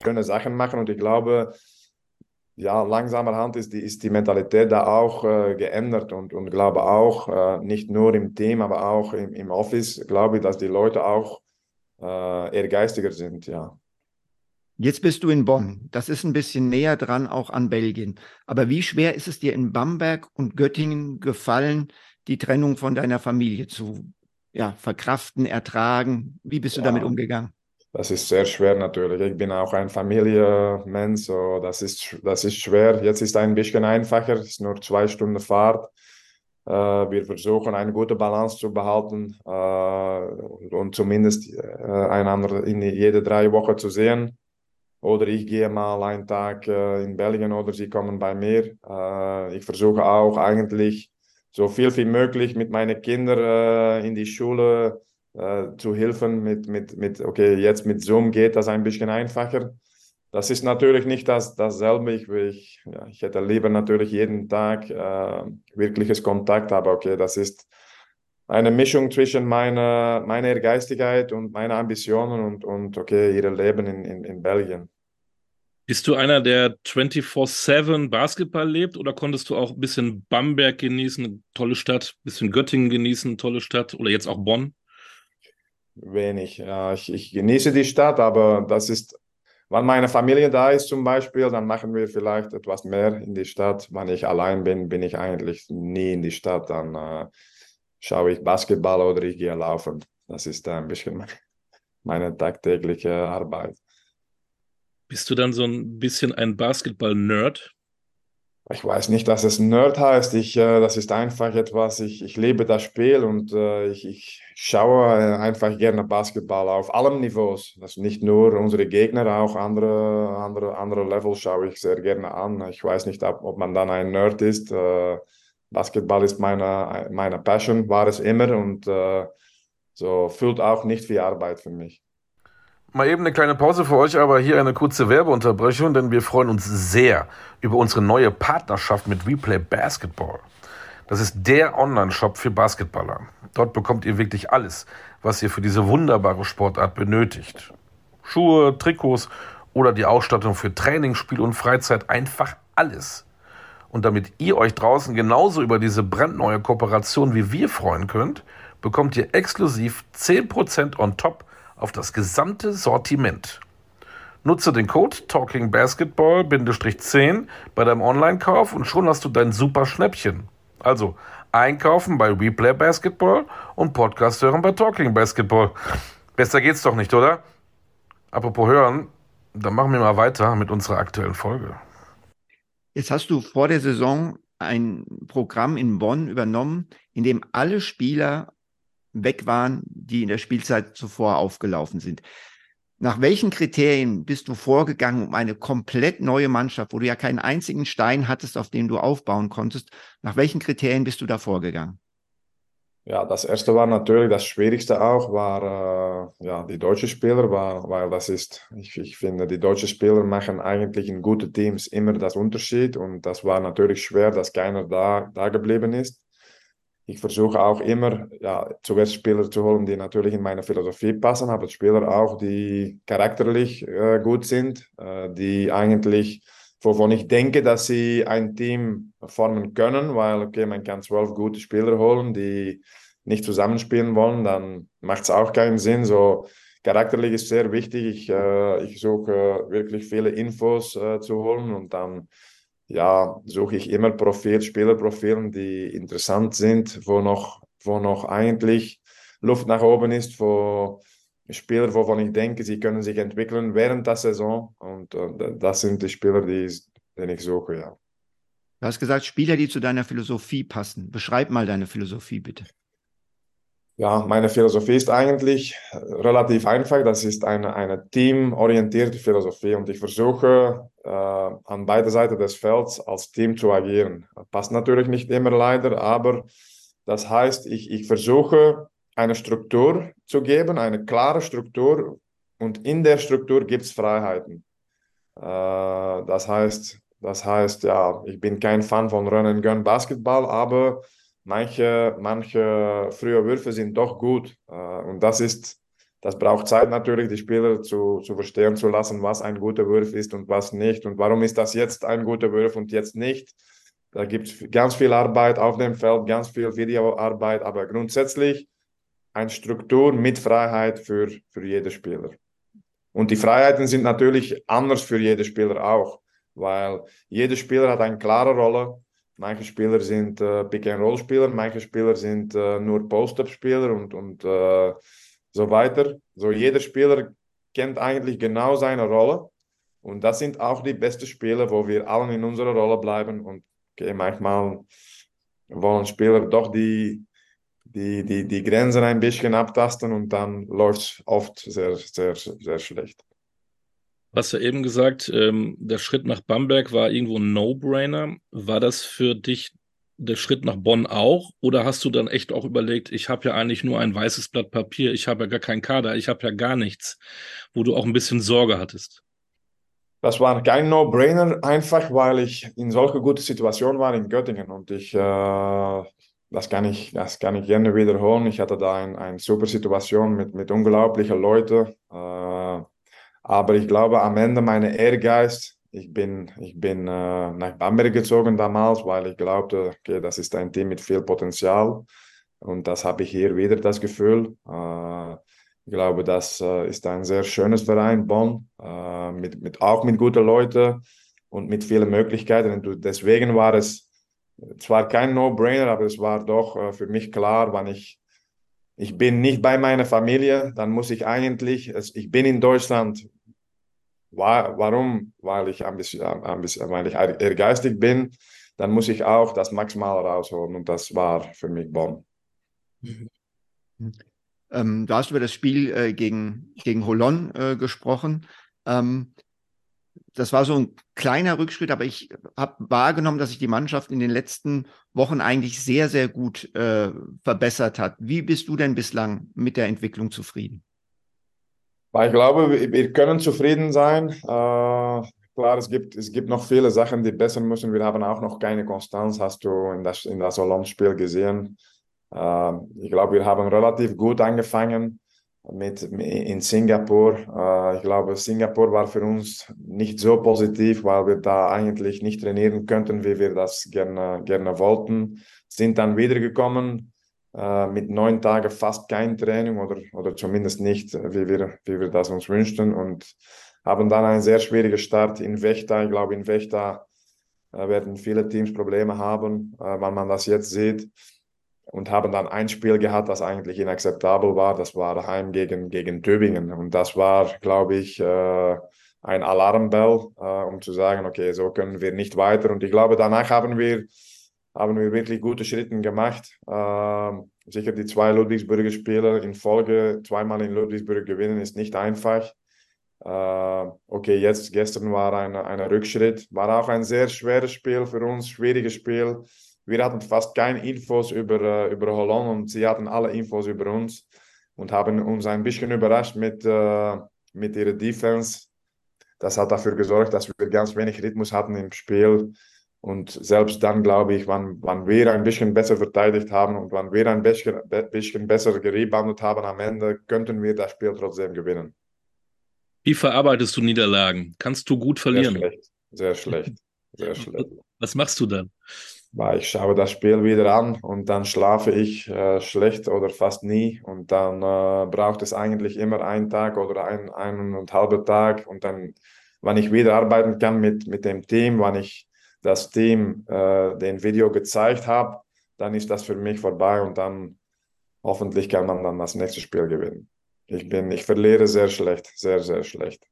Speaker 3: Können Sachen machen und ich glaube, ja, langsamerhand ist die, ist die Mentalität da auch äh, geändert und, und glaube auch, äh, nicht nur im Team, aber auch im, im Office, glaube ich, dass die Leute auch äh, ehrgeiziger sind, ja.
Speaker 2: Jetzt bist du in Bonn. Das ist ein bisschen näher dran auch an Belgien. Aber wie schwer ist es dir in Bamberg und Göttingen gefallen, die Trennung von deiner Familie zu ja, verkraften, ertragen? Wie bist du ja, damit umgegangen?
Speaker 3: Das ist sehr schwer natürlich. Ich bin auch ein Familienmensch, so das ist, das ist schwer. Jetzt ist es ein bisschen einfacher, es ist nur zwei Stunden Fahrt. Äh, wir versuchen eine gute Balance zu behalten äh, und zumindest äh, einander in jede drei Wochen zu sehen. Oder ich gehe mal einen Tag äh, in Belgien oder sie kommen bei mir. Äh, ich versuche auch eigentlich so viel wie möglich mit meinen Kindern äh, in die Schule äh, zu helfen. Mit, mit, mit, okay, jetzt mit Zoom geht das ein bisschen einfacher. Das ist natürlich nicht das, dasselbe. Ich, ich, ja, ich hätte lieber natürlich jeden Tag äh, wirkliches Kontakt, aber okay, das ist eine Mischung zwischen meiner, meiner Geistigkeit und meiner Ambitionen und, und okay, ihr Leben in, in, in Belgien.
Speaker 1: Bist du einer, der 24-7 Basketball lebt oder konntest du auch ein bisschen Bamberg genießen, tolle Stadt, ein bisschen Göttingen genießen, tolle Stadt oder jetzt auch Bonn?
Speaker 3: Wenig. Ich, ich genieße die Stadt, aber das ist, wenn meine Familie da ist zum Beispiel, dann machen wir vielleicht etwas mehr in die Stadt. Wenn ich allein bin, bin ich eigentlich nie in die Stadt. Dann äh, schaue ich Basketball oder ich gehe laufen. Das ist ein bisschen meine tagtägliche Arbeit.
Speaker 1: Bist du dann so ein bisschen ein Basketball-Nerd?
Speaker 3: Ich weiß nicht, dass es Nerd heißt. Ich, äh, das ist einfach etwas, ich, ich lebe das Spiel und äh, ich, ich schaue einfach gerne Basketball auf allen Niveaus. Das nicht nur unsere Gegner, auch andere, andere, andere Levels schaue ich sehr gerne an. Ich weiß nicht, ob, man dann ein Nerd ist. Äh, Basketball ist meine, meine Passion, war es immer und äh, so fühlt auch nicht wie Arbeit für mich.
Speaker 5: Mal eben eine kleine Pause für euch, aber hier eine kurze Werbeunterbrechung, denn wir freuen uns sehr über unsere neue Partnerschaft mit Replay Basketball. Das ist der Online-Shop für Basketballer. Dort bekommt ihr wirklich alles, was ihr für diese wunderbare Sportart benötigt. Schuhe, Trikots oder die Ausstattung für Training, Spiel und Freizeit, einfach alles. Und damit ihr euch draußen genauso über diese brandneue Kooperation wie wir freuen könnt, bekommt ihr exklusiv 10% on top auf das gesamte Sortiment. Nutze den Code TalkingBasketball-10 bei deinem Online-Kauf und schon hast du dein super Schnäppchen. Also einkaufen bei Replay Basketball und Podcast hören bei Talking Basketball. Besser geht's doch nicht, oder? Apropos hören, dann machen wir mal weiter mit unserer aktuellen Folge.
Speaker 2: Jetzt hast du vor der Saison ein Programm in Bonn übernommen, in dem alle Spieler weg waren, die in der Spielzeit zuvor aufgelaufen sind. Nach welchen Kriterien bist du vorgegangen, um eine komplett neue Mannschaft, wo du ja keinen einzigen Stein hattest, auf den du aufbauen konntest, nach welchen Kriterien bist du da vorgegangen?
Speaker 3: Ja, das erste war natürlich das Schwierigste auch, war äh, ja, die deutschen Spieler, war, weil das ist, ich, ich finde, die deutschen Spieler machen eigentlich in guten Teams immer das Unterschied und das war natürlich schwer, dass keiner da, da geblieben ist ich versuche auch immer, ja, zuerst Spieler zu holen, die natürlich in meine Philosophie passen, aber Spieler auch, die charakterlich äh, gut sind, äh, die eigentlich, wovon ich denke, dass sie ein Team formen können, weil, okay, man kann zwölf gute Spieler holen, die nicht zusammenspielen wollen, dann macht es auch keinen Sinn. So, charakterlich ist sehr wichtig. Ich, äh, ich suche wirklich viele Infos äh, zu holen und dann ja, suche ich immer Profil, Spielerprofilen, die interessant sind, wo noch, wo noch eigentlich Luft nach oben ist, wo Spieler, wovon ich denke, sie können sich entwickeln während der Saison. Und äh, das sind die Spieler, die, die ich suche, ja.
Speaker 2: Du hast gesagt, Spieler, die zu deiner Philosophie passen. Beschreib mal deine Philosophie, bitte.
Speaker 3: Ja, meine Philosophie ist eigentlich relativ einfach. Das ist eine, eine teamorientierte Philosophie und ich versuche äh, an beide Seiten des Felds als Team zu agieren. Passt natürlich nicht immer leider, aber das heißt, ich, ich versuche eine Struktur zu geben, eine klare Struktur und in der Struktur gibt es Freiheiten. Äh, das heißt, das heißt, ja, ich bin kein Fan von Run and Gun Basketball, aber manche, manche frühe Würfe sind doch gut. Äh, und das ist, das braucht Zeit natürlich, die Spieler zu, zu verstehen zu lassen, was ein guter Wurf ist und was nicht. Und warum ist das jetzt ein guter Wurf und jetzt nicht? Da gibt es ganz viel Arbeit auf dem Feld, ganz viel Videoarbeit, aber grundsätzlich eine Struktur mit Freiheit für, für jeden Spieler. Und die Freiheiten sind natürlich anders für jeden Spieler auch, weil jeder Spieler hat eine klare Rolle Manche Spieler sind äh, Pick-and-Roll-Spieler, manche Spieler sind äh, nur Post-Up-Spieler und, und äh, so weiter. So jeder Spieler kennt eigentlich genau seine Rolle. Und das sind auch die besten Spieler, wo wir alle in unserer Rolle bleiben. Und okay, manchmal wollen Spieler doch die, die, die, die Grenzen ein bisschen abtasten und dann läuft es oft sehr, sehr, sehr schlecht.
Speaker 1: Du hast ja eben gesagt, ähm, der Schritt nach Bamberg war irgendwo ein No-Brainer. War das für dich der Schritt nach Bonn auch? Oder hast du dann echt auch überlegt, ich habe ja eigentlich nur ein weißes Blatt Papier, ich habe ja gar keinen Kader, ich habe ja gar nichts, wo du auch ein bisschen Sorge hattest?
Speaker 3: Das war kein No-Brainer, einfach weil ich in solche gute Situationen war in Göttingen und ich, äh, das, kann ich, das kann ich gerne wiederholen. Ich hatte da eine ein super Situation mit, mit unglaublichen Leuten. Äh, aber ich glaube, am Ende mein Ehrgeiz, Ich bin, ich bin äh, nach Bamberg gezogen damals, weil ich glaubte, okay, das ist ein Team mit viel Potenzial. Und das habe ich hier wieder das Gefühl. Äh, ich glaube, das äh, ist ein sehr schönes Verein, Bonn, äh, mit, mit, auch mit guten Leuten und mit vielen Möglichkeiten. Und deswegen war es zwar kein No-Brainer, aber es war doch äh, für mich klar, wann ich ich bin nicht bei meiner Familie, dann muss ich eigentlich, ich bin in Deutschland, warum? Weil ich ein bisschen weil ich ehrgeizig bin, dann muss ich auch das Maximale rausholen und das war für mich Bonn.
Speaker 2: Ähm, du hast über das Spiel äh, gegen, gegen Holon äh, gesprochen. Ähm, das war so ein kleiner Rückschritt, aber ich habe wahrgenommen, dass sich die Mannschaft in den letzten Wochen eigentlich sehr, sehr gut äh, verbessert hat. Wie bist du denn bislang mit der Entwicklung zufrieden?
Speaker 3: Ich glaube, wir können zufrieden sein. Äh, klar, es gibt, es gibt noch viele Sachen, die besser müssen. Wir haben auch noch keine Konstanz, hast du in das, in das Holland-Spiel gesehen. Äh, ich glaube, wir haben relativ gut angefangen mit, in Singapur. Äh, ich glaube, Singapur war für uns nicht so positiv, weil wir da eigentlich nicht trainieren könnten, wie wir das gerne, gerne wollten. Sind dann wiedergekommen mit neun Tagen fast kein Training oder, oder zumindest nicht, wie wir, wie wir das uns wünschten und haben dann einen sehr schwierigen Start in Vechta. Ich glaube, in Vechta äh, werden viele Teams Probleme haben, äh, wenn man das jetzt sieht und haben dann ein Spiel gehabt, das eigentlich inakzeptabel war. Das war daheim gegen, gegen Tübingen. Und das war, glaube ich, äh, ein Alarmbell, äh, um zu sagen, okay, so können wir nicht weiter. Und ich glaube, danach haben wir, haben wir wirklich gute Schritte gemacht. Äh, sicher die zwei Ludwigsburger Spieler in Folge zweimal in Ludwigsburg gewinnen, ist nicht einfach. Uh, okay, jetzt gestern war ein, ein Rückschritt, war auch ein sehr schweres Spiel für uns, schwieriges Spiel wir hatten fast keine Infos über, äh, über Holland und sie hatten alle Infos über uns und haben uns ein bisschen überrascht mit, äh, mit ihrer Defense. Das hat dafür gesorgt, dass wir ganz wenig Rhythmus hatten im Spiel. Und selbst dann, glaube ich, wann, wann wir ein bisschen besser verteidigt haben und wann wir ein bisschen, bisschen besser gereboundet haben am Ende, könnten wir das Spiel trotzdem gewinnen.
Speaker 1: Wie verarbeitest du Niederlagen? Kannst du gut verlieren?
Speaker 3: Sehr schlecht, sehr schlecht, sehr schlecht.
Speaker 1: Was machst du dann?
Speaker 3: ich schaue das Spiel wieder an und dann schlafe ich äh, schlecht oder fast nie und dann äh, braucht es eigentlich immer einen Tag oder ein, einen und halben Tag und dann, wenn ich wieder arbeiten kann mit, mit dem Team, wenn ich das Team äh, den Video gezeigt habe, dann ist das für mich vorbei und dann hoffentlich kann man dann das nächste Spiel gewinnen. Ich bin, ich verliere sehr schlecht, sehr, sehr schlecht.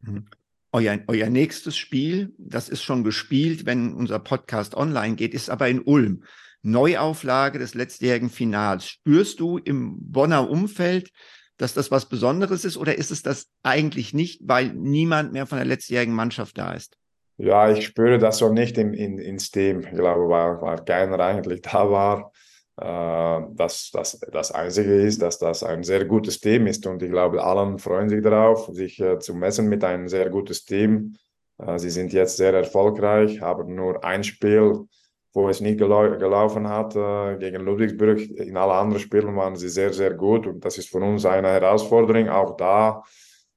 Speaker 2: Mhm. Euer, euer nächstes Spiel, das ist schon gespielt, wenn unser Podcast online geht, ist aber in Ulm. Neuauflage des letztjährigen Finals. Spürst du im Bonner Umfeld, dass das was Besonderes ist oder ist es das eigentlich nicht, weil niemand mehr von der letztjährigen Mannschaft da ist?
Speaker 3: Ja, ich spüre das so nicht in, in, ins Team. Ich glaube, weil, weil keiner eigentlich da war. Äh, das, das, das Einzige ist, dass das ein sehr gutes Team ist und ich glaube, allen freuen sich darauf, sich äh, zu messen mit einem sehr gutes Team. Äh, sie sind jetzt sehr erfolgreich, haben nur ein Spiel, wo es nicht gelau gelaufen hat, gegen Ludwigsburg. In allen anderen Spielen waren sie sehr, sehr gut und das ist für uns eine Herausforderung, auch da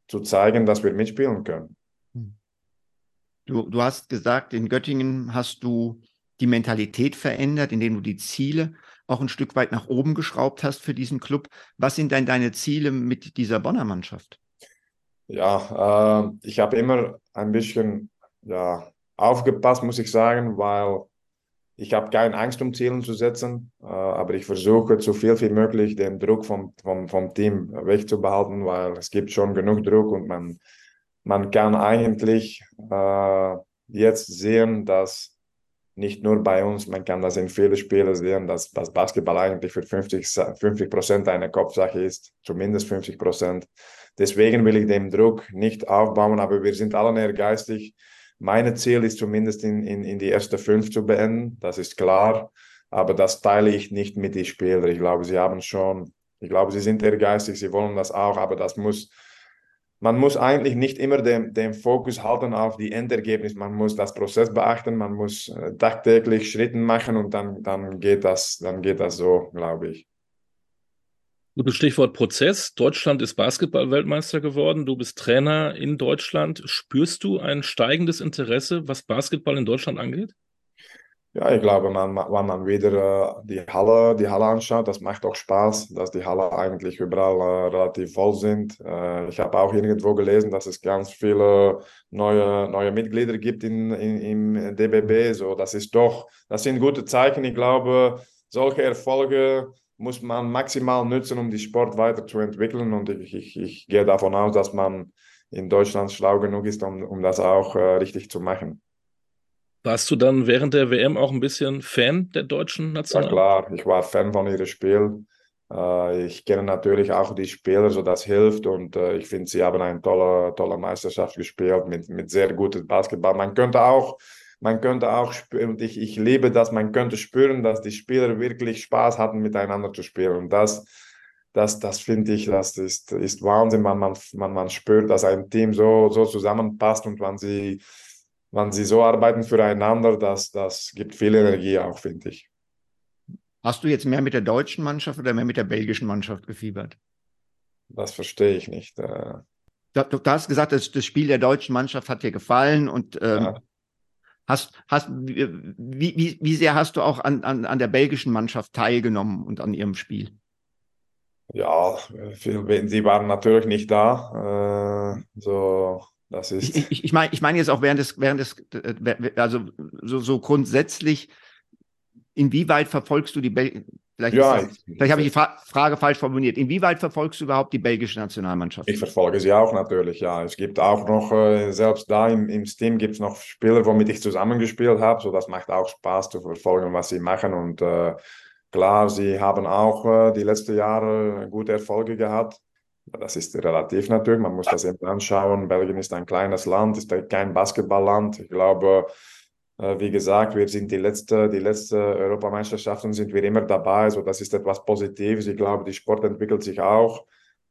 Speaker 3: zu zeigen, dass wir mitspielen können.
Speaker 2: Du, du hast gesagt, in Göttingen hast du die Mentalität verändert, indem du die Ziele auch ein Stück weit nach oben geschraubt hast für diesen Club. Was sind denn deine Ziele mit dieser Bonner Mannschaft?
Speaker 3: Ja, äh, ich habe immer ein bisschen ja, aufgepasst, muss ich sagen, weil ich habe keine Angst, um Zielen zu setzen, äh, aber ich versuche so viel wie möglich den Druck vom, vom, vom Team wegzubehalten, weil es gibt schon genug Druck und man, man kann eigentlich äh, jetzt sehen, dass nicht nur bei uns, man kann das in vielen Spielen sehen, dass, dass Basketball eigentlich für 50, 50 Prozent eine Kopfsache ist, zumindest 50 Prozent. Deswegen will ich den Druck nicht aufbauen, aber wir sind alle ehrgeizig. Mein Ziel ist zumindest in, in, in die erste fünf zu beenden, das ist klar, aber das teile ich nicht mit den Spielern. Ich glaube, sie haben schon, ich glaube, sie sind ehrgeizig, sie wollen das auch, aber das muss man muss eigentlich nicht immer den, den Fokus halten auf die Endergebnis. Man muss das Prozess beachten, man muss äh, tagtäglich Schritte machen und dann, dann, geht das, dann geht das so, glaube ich.
Speaker 1: Gutes Stichwort Prozess. Deutschland ist Basketball-Weltmeister geworden. Du bist Trainer in Deutschland. Spürst du ein steigendes Interesse, was Basketball in Deutschland angeht?
Speaker 3: Ja, ich glaube, man, wenn man wieder die Halle, die Halle anschaut, das macht auch Spaß, dass die Halle eigentlich überall äh, relativ voll sind. Äh, ich habe auch irgendwo gelesen, dass es ganz viele neue, neue Mitglieder gibt in, in, im DBB. So, das ist doch, das sind gute Zeichen. Ich glaube, solche Erfolge muss man maximal nutzen, um die Sport weiterzuentwickeln. Und ich, ich, ich gehe davon aus, dass man in Deutschland schlau genug ist, um, um das auch äh, richtig zu machen.
Speaker 1: Warst du dann während der WM auch ein bisschen Fan der deutschen National?
Speaker 3: Ja klar, ich war Fan von ihrem Spiel. Äh, ich kenne natürlich auch die Spieler, so das hilft und äh, ich finde, sie haben eine tolle, tolle Meisterschaft gespielt mit, mit sehr gutem Basketball. Man könnte auch, man könnte auch spüren, und ich, ich liebe das, man könnte spüren, dass die Spieler wirklich Spaß hatten, miteinander zu spielen. Und das, das, das finde ich, das ist, ist Wahnsinn, man, man, man, man spürt, dass ein Team so, so zusammenpasst und wenn sie wenn sie so arbeiten füreinander, das, das gibt viel Energie auch, finde ich.
Speaker 2: Hast du jetzt mehr mit der deutschen Mannschaft oder mehr mit der belgischen Mannschaft gefiebert?
Speaker 3: Das verstehe ich nicht. Äh.
Speaker 2: Du, du, hast gesagt, das, das, Spiel der deutschen Mannschaft hat dir gefallen und ähm, ja. hast, hast, wie, wie, wie sehr hast du auch an, an, an der belgischen Mannschaft teilgenommen und an ihrem Spiel?
Speaker 3: Ja, viel, sie waren natürlich nicht da. Äh, so das ist.
Speaker 2: Ich, ich, ich meine, ich meine jetzt auch während des, während des, äh, also so, so grundsätzlich, inwieweit verfolgst du die Bel Vielleicht, ja, das, vielleicht habe ich die Fra Frage falsch formuliert. Inwieweit verfolgst du überhaupt die belgische Nationalmannschaft?
Speaker 3: Ich verfolge sie auch natürlich, ja. Es gibt auch noch, äh, selbst da im, im Steam gibt es noch Spieler, womit ich zusammengespielt habe. So, das macht auch Spaß zu verfolgen, was sie machen. Und äh, klar, sie haben auch äh, die letzten Jahre gute Erfolge gehabt. Das ist relativ natürlich, man muss das eben anschauen. Belgien ist ein kleines Land, ist kein Basketballland. Ich glaube, äh, wie gesagt, wir sind die letzte, die letzte Europameisterschaften sind wir immer dabei. Also das ist etwas Positives. Ich glaube, die Sport entwickelt sich auch.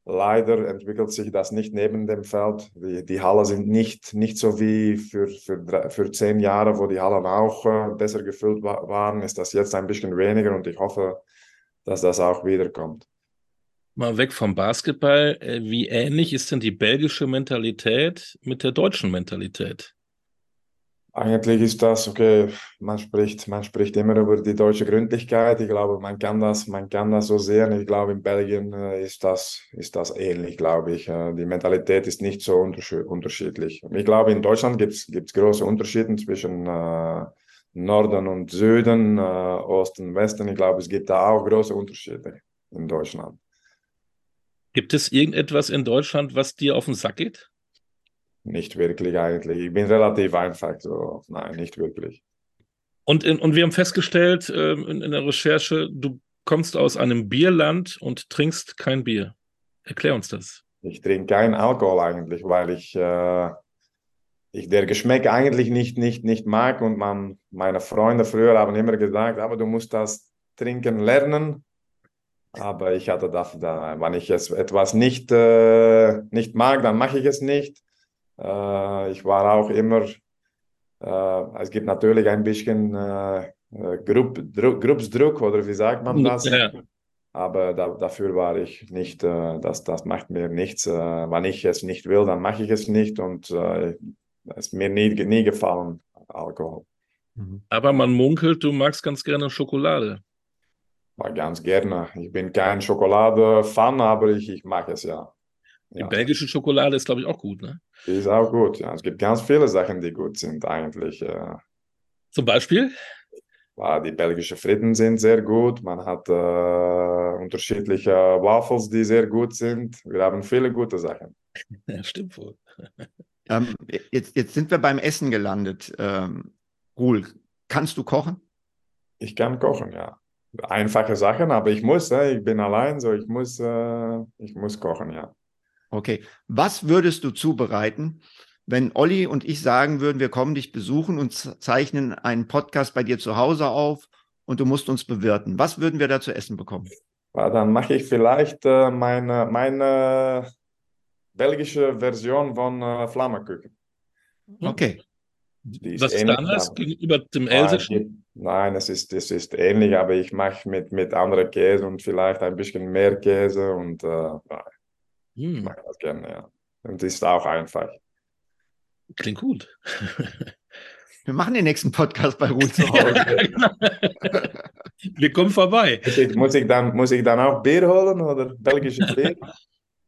Speaker 3: Leider entwickelt sich das nicht neben dem Feld. Die, die Halle sind nicht, nicht so wie für, für, für zehn Jahre, wo die Hallen auch äh, besser gefüllt waren, ist das jetzt ein bisschen weniger und ich hoffe, dass das auch wiederkommt
Speaker 1: mal weg vom Basketball, äh, wie ähnlich ist denn die belgische Mentalität mit der deutschen Mentalität?
Speaker 3: Eigentlich ist das, okay, man spricht, man spricht immer über die deutsche Gründlichkeit. Ich glaube, man kann das, man kann das so sehen. Ich glaube, in Belgien äh, ist das, ist das ähnlich, glaube ich. Äh, die Mentalität ist nicht so unterschiedlich. Ich glaube, in Deutschland gibt es große Unterschiede zwischen äh, Norden und Süden, äh, Osten und Westen. Ich glaube, es gibt da auch große Unterschiede in Deutschland.
Speaker 1: Gibt es irgendetwas in Deutschland, was dir auf den Sack geht?
Speaker 3: Nicht wirklich eigentlich. Ich bin relativ einfach. So. Nein, nicht wirklich.
Speaker 1: Und, in, und wir haben festgestellt äh, in, in, der Recherche, du kommst aus einem Bierland und trinkst kein Bier. Erklär uns das.
Speaker 3: Ich trinke keinen Alkohol eigentlich, weil ich, äh, ich der Geschmack eigentlich nicht, nicht, nicht mag. Und man, meine Freunde früher haben immer gesagt, aber du musst das trinken lernen. Aber ich hatte dafür, da, wenn ich jetzt etwas nicht, äh, nicht mag, dann mache ich es nicht. Äh, ich war auch immer, äh, es gibt natürlich ein bisschen äh, äh Grupp, Druck, Gruppsdruck oder wie sagt man das? Ja. Aber da, dafür war ich nicht, äh, das, das macht mir nichts. Äh, wenn ich es nicht will, dann mache ich es nicht und es ist mir nie, nie gefallen, Alkohol.
Speaker 1: Mhm. Aber man munkelt, du magst ganz gerne Schokolade.
Speaker 3: Mal ganz gerne. Ich bin kein Schokolade-Fan, aber ich, ich mag es ja.
Speaker 1: Die ja. belgische Schokolade ist, glaube ich, auch gut, ne?
Speaker 3: Die ist auch gut, ja. Es gibt ganz viele Sachen, die gut sind eigentlich. Ja.
Speaker 1: Zum Beispiel?
Speaker 3: Ja, die belgischen Fritten sind sehr gut. Man hat äh, unterschiedliche Waffels, die sehr gut sind. Wir haben viele gute Sachen.
Speaker 1: Ja, stimmt wohl.
Speaker 2: ähm, jetzt, jetzt sind wir beim Essen gelandet. Ähm, Ruhl, kannst du kochen?
Speaker 3: Ich kann kochen, ja einfache Sachen, aber ich muss, ich bin allein, so ich muss, äh, ich muss kochen, ja.
Speaker 2: Okay. Was würdest du zubereiten, wenn Olli und ich sagen würden, wir kommen dich besuchen und zeichnen einen Podcast bei dir zu Hause auf und du musst uns bewirten? Was würden wir da zu essen bekommen?
Speaker 3: Ja, dann mache ich vielleicht äh, meine, meine belgische Version von äh, Flammekuchen.
Speaker 2: Okay.
Speaker 3: Die
Speaker 1: Was ist
Speaker 3: ähnlich,
Speaker 1: anders gegenüber dem
Speaker 3: Nein,
Speaker 1: Elsässischen?
Speaker 3: Nein, es ist, es ist ähnlich, aber ich mache mit, mit anderen Käse und vielleicht ein bisschen mehr Käse und äh, nein, ich
Speaker 1: Hm,
Speaker 3: mag das gerne, ja. Und es ist auch einfach.
Speaker 1: klingt gut.
Speaker 2: Wir machen den nächsten Podcast bei Ruhe zu
Speaker 1: Ja,
Speaker 2: Hause.
Speaker 1: genau. Wir kommen vorbei.
Speaker 3: Muss ich, muss, ich dann, muss ich dann auch Bier holen oder belgisches Bier?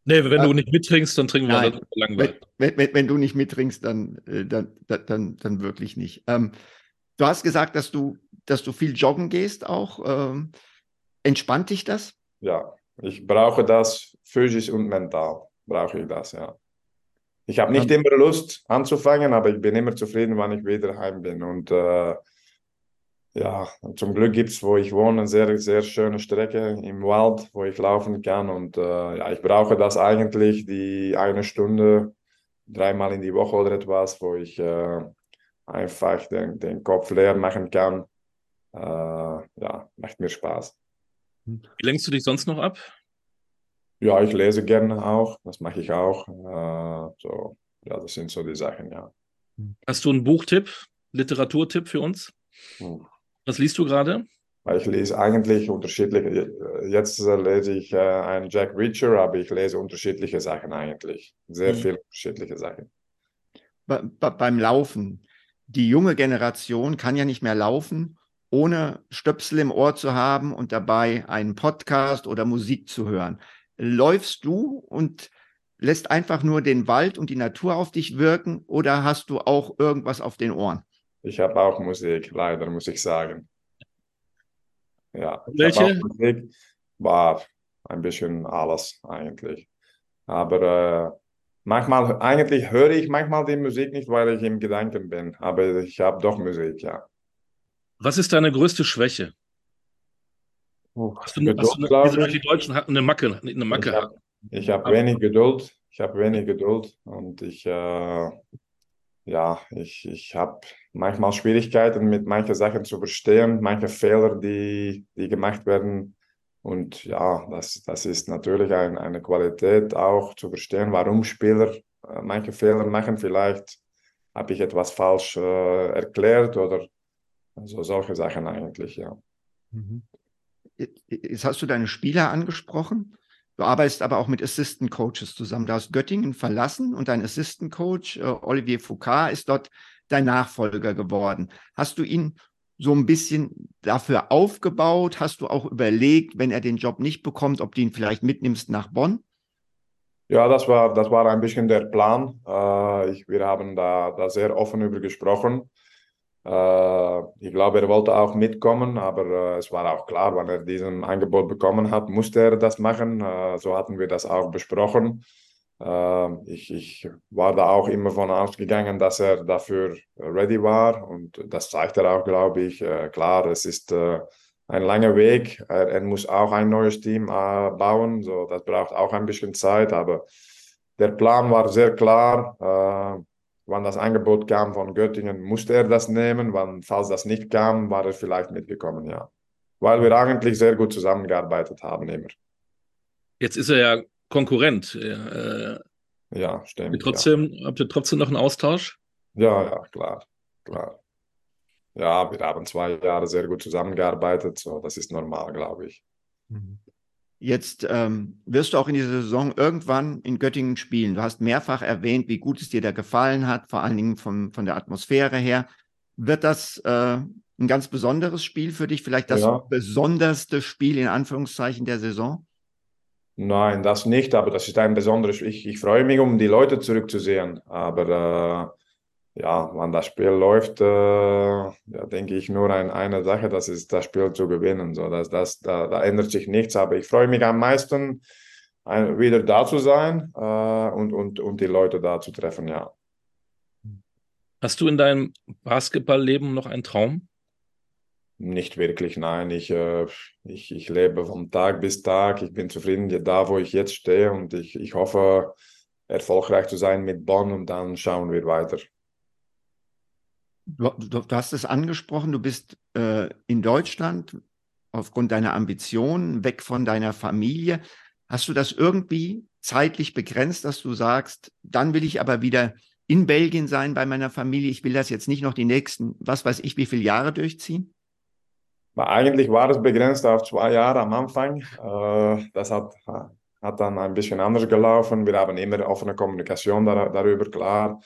Speaker 1: Nee, wenn du nicht mittrinkst, dann trinken wir das langweilig.
Speaker 2: Wenn, wenn, wenn du nicht mittrinkst, dann, äh, dann, dann, dann, dann wirklich nicht. Ähm, du hast gesagt, dass du, dass du viel joggen gehst auch. Ähm, entspannt dich das?
Speaker 3: Ja, ich brauche das physisch und mental. Brauche ich das, ja. Ich habe nicht immer Lust anzufangen, aber ich bin immer zufrieden, wenn ich wieder heim bin. Und äh, ja, zum Glück gibt es, wo ich wohne, eine sehr, sehr schöne Strecke im Wald, wo ich laufen kann. Und äh, ja, ich brauche das eigentlich, die eine Stunde, dreimal in die Woche oder etwas, wo ich äh, einfach den, den Kopf leer machen kann. Äh, ja, macht mir Spaß.
Speaker 1: Wie lenkst du dich sonst noch ab?
Speaker 3: Ja, ich lese gerne auch, das mache ich auch. Äh, so, ja, das sind so die Sachen, ja.
Speaker 1: Hast du einen Buchtipp, Literaturtipp für uns?
Speaker 3: Hm.
Speaker 1: Was liest du gerade?
Speaker 3: Ich lese eigentlich unterschiedliche, jetzt äh, lese ich äh, einen Jack Reacher, aber ich lese unterschiedliche Sachen eigentlich. Sehr
Speaker 1: Mhm.
Speaker 3: viele unterschiedliche Sachen.
Speaker 2: Be beim Laufen. Die junge Generation kann ja nicht mehr laufen, ohne Stöpsel im Ohr zu haben und dabei einen Podcast oder Musik zu hören. Läufst du und lässt einfach nur den Wald und die Natur auf dich wirken oder hast du auch irgendwas auf den Ohren?
Speaker 3: Ich habe auch Musik, leider, muss ich sagen. Ja,
Speaker 1: Welche?
Speaker 3: Musik, war ein bisschen alles eigentlich. Aber äh, manchmal, eigentlich höre ich manchmal die Musik nicht, weil ich im Gedanken bin. Aber ich habe doch Musik, ja.
Speaker 1: Was ist deine größte Schwäche? Hast du,
Speaker 3: Geduld,
Speaker 1: hast du eine,
Speaker 3: ich.
Speaker 1: die Deutschen hatten eine Macke, eine Macke.
Speaker 3: Ich habe hab wenig Geduld. Ich habe wenig Geduld und ich, äh, ja, ich, ich habe manchmal Schwierigkeiten mit manchen Sachen zu verstehen, manche Fehler, die, die gemacht werden. Und ja, das, das ist natürlich ein, eine Qualität auch zu verstehen, warum Spieler äh, manche Fehler machen. Vielleicht habe ich etwas falsch äh, erklärt oder so solche Sachen eigentlich, ja.
Speaker 2: Jetzt hast du deine Spieler angesprochen. Du arbeitest aber auch mit Assistant Coaches zusammen. Du hast Göttingen verlassen und dein Assistant Coach, äh, Olivier Foucault, ist dort dein Nachfolger geworden. Hast du ihn so ein bisschen dafür aufgebaut? Hast du auch überlegt, wenn er den Job nicht bekommt, ob du ihn vielleicht mitnimmst nach Bonn?
Speaker 3: Ja, das war, das war ein bisschen der Plan. Äh, ich, wir haben da, da sehr offen über gesprochen. Äh, ich glaube, er wollte auch mitkommen, aber äh, es war auch klar, wenn er diesen Angebot bekommen hat, musste er das machen. Äh, so hatten wir das auch besprochen. Äh, ich, ich war da auch immer von ausgegangen, dass er dafür ready war und das zeigt er auch, glaube ich. Äh, klar, es ist äh, ein langer Weg. Er, er muss auch ein neues Team äh, bauen, so das braucht auch ein bisschen Zeit, aber der Plan war sehr klar. Wann das Angebot kam von Göttingen, musste er das nehmen. Wann, falls das nicht kam, war er vielleicht mitgekommen, ja. Weil wir eigentlich sehr gut zusammengearbeitet haben immer.
Speaker 1: Jetzt ist er ja Konkurrent. Äh,
Speaker 3: Ja, stimmt.
Speaker 1: habt, ihr trotzdem, habt ihr trotzdem noch einen Austausch?
Speaker 3: Ja, ja, klar, klar. Ja, wir haben zwei Jahre sehr gut zusammengearbeitet, so das ist normal, glaube ich.
Speaker 2: Jetzt ähm, wirst du auch in dieser Saison irgendwann in Göttingen spielen. Du hast mehrfach erwähnt, wie gut es dir da gefallen hat, vor allen Dingen von, von der Atmosphäre her. Wird das äh, ein ganz besonderes Spiel für dich? Vielleicht das
Speaker 3: Ja.
Speaker 2: besonderste Spiel in Anführungszeichen der Saison?
Speaker 3: Nein, das nicht, aber das ist ein besonderes. Ich, ich freue mich, um die Leute zurückzusehen. Aber äh, ja, wenn das Spiel läuft, äh, ja, denke ich nur an eine Sache, das ist das Spiel zu gewinnen. So, das, das, da, da ändert sich nichts, aber ich freue mich am meisten, ein, wieder da zu sein äh, und, und, und die Leute da zu treffen, ja.
Speaker 1: Hast du in deinem Basketballleben noch einen Traum?
Speaker 3: Nicht wirklich, nein. Ich, äh, ich, ich lebe von Tag bis Tag. Ich bin zufrieden da, wo ich jetzt stehe und ich, ich hoffe, erfolgreich zu sein mit Bonn und dann schauen wir weiter.
Speaker 2: Du, du, du hast es angesprochen, du bist äh, in Deutschland aufgrund deiner Ambitionen, weg von deiner Familie. Hast du das irgendwie zeitlich begrenzt, dass du sagst, dann will ich aber wieder in Belgien sein bei meiner Familie. Ich will das jetzt nicht noch die nächsten, was weiß ich, wie viele Jahre durchziehen?
Speaker 3: Eigentlich war es begrenzt auf zwei Jahre am Anfang. Äh, das hat, hat dann ein bisschen anders gelaufen. Wir haben immer offene Kommunikation darüber, klar.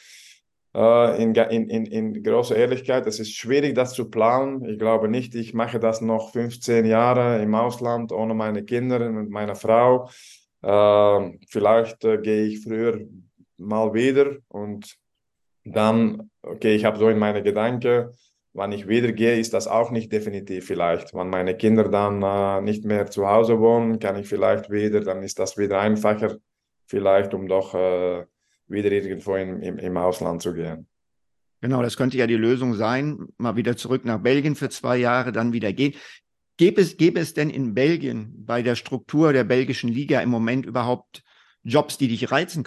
Speaker 3: Äh, in, in, in, großer Ehrlichkeit, es ist schwierig, das zu planen. Ich glaube nicht, ich mache das noch 15 Jahre im Ausland ohne meine Kinder und meine Frau. Vielleicht gehe ich früher mal wieder und dann, okay, ich habe so in meine Gedanken, wann ich wieder gehe, ist das auch nicht definitiv vielleicht. Wenn meine Kinder dann äh, nicht mehr zu Hause wohnen, kann ich vielleicht wieder, dann ist das wieder einfacher, vielleicht, um doch äh, wieder irgendwo in, im, im Ausland zu gehen.
Speaker 2: Genau, das könnte ja die Lösung sein, mal wieder zurück nach Belgien für zwei Jahre, dann wieder gehen. Gäbe es, gäbe es denn in Belgien bei der Struktur der belgischen Liga im Moment überhaupt Jobs, die dich reizen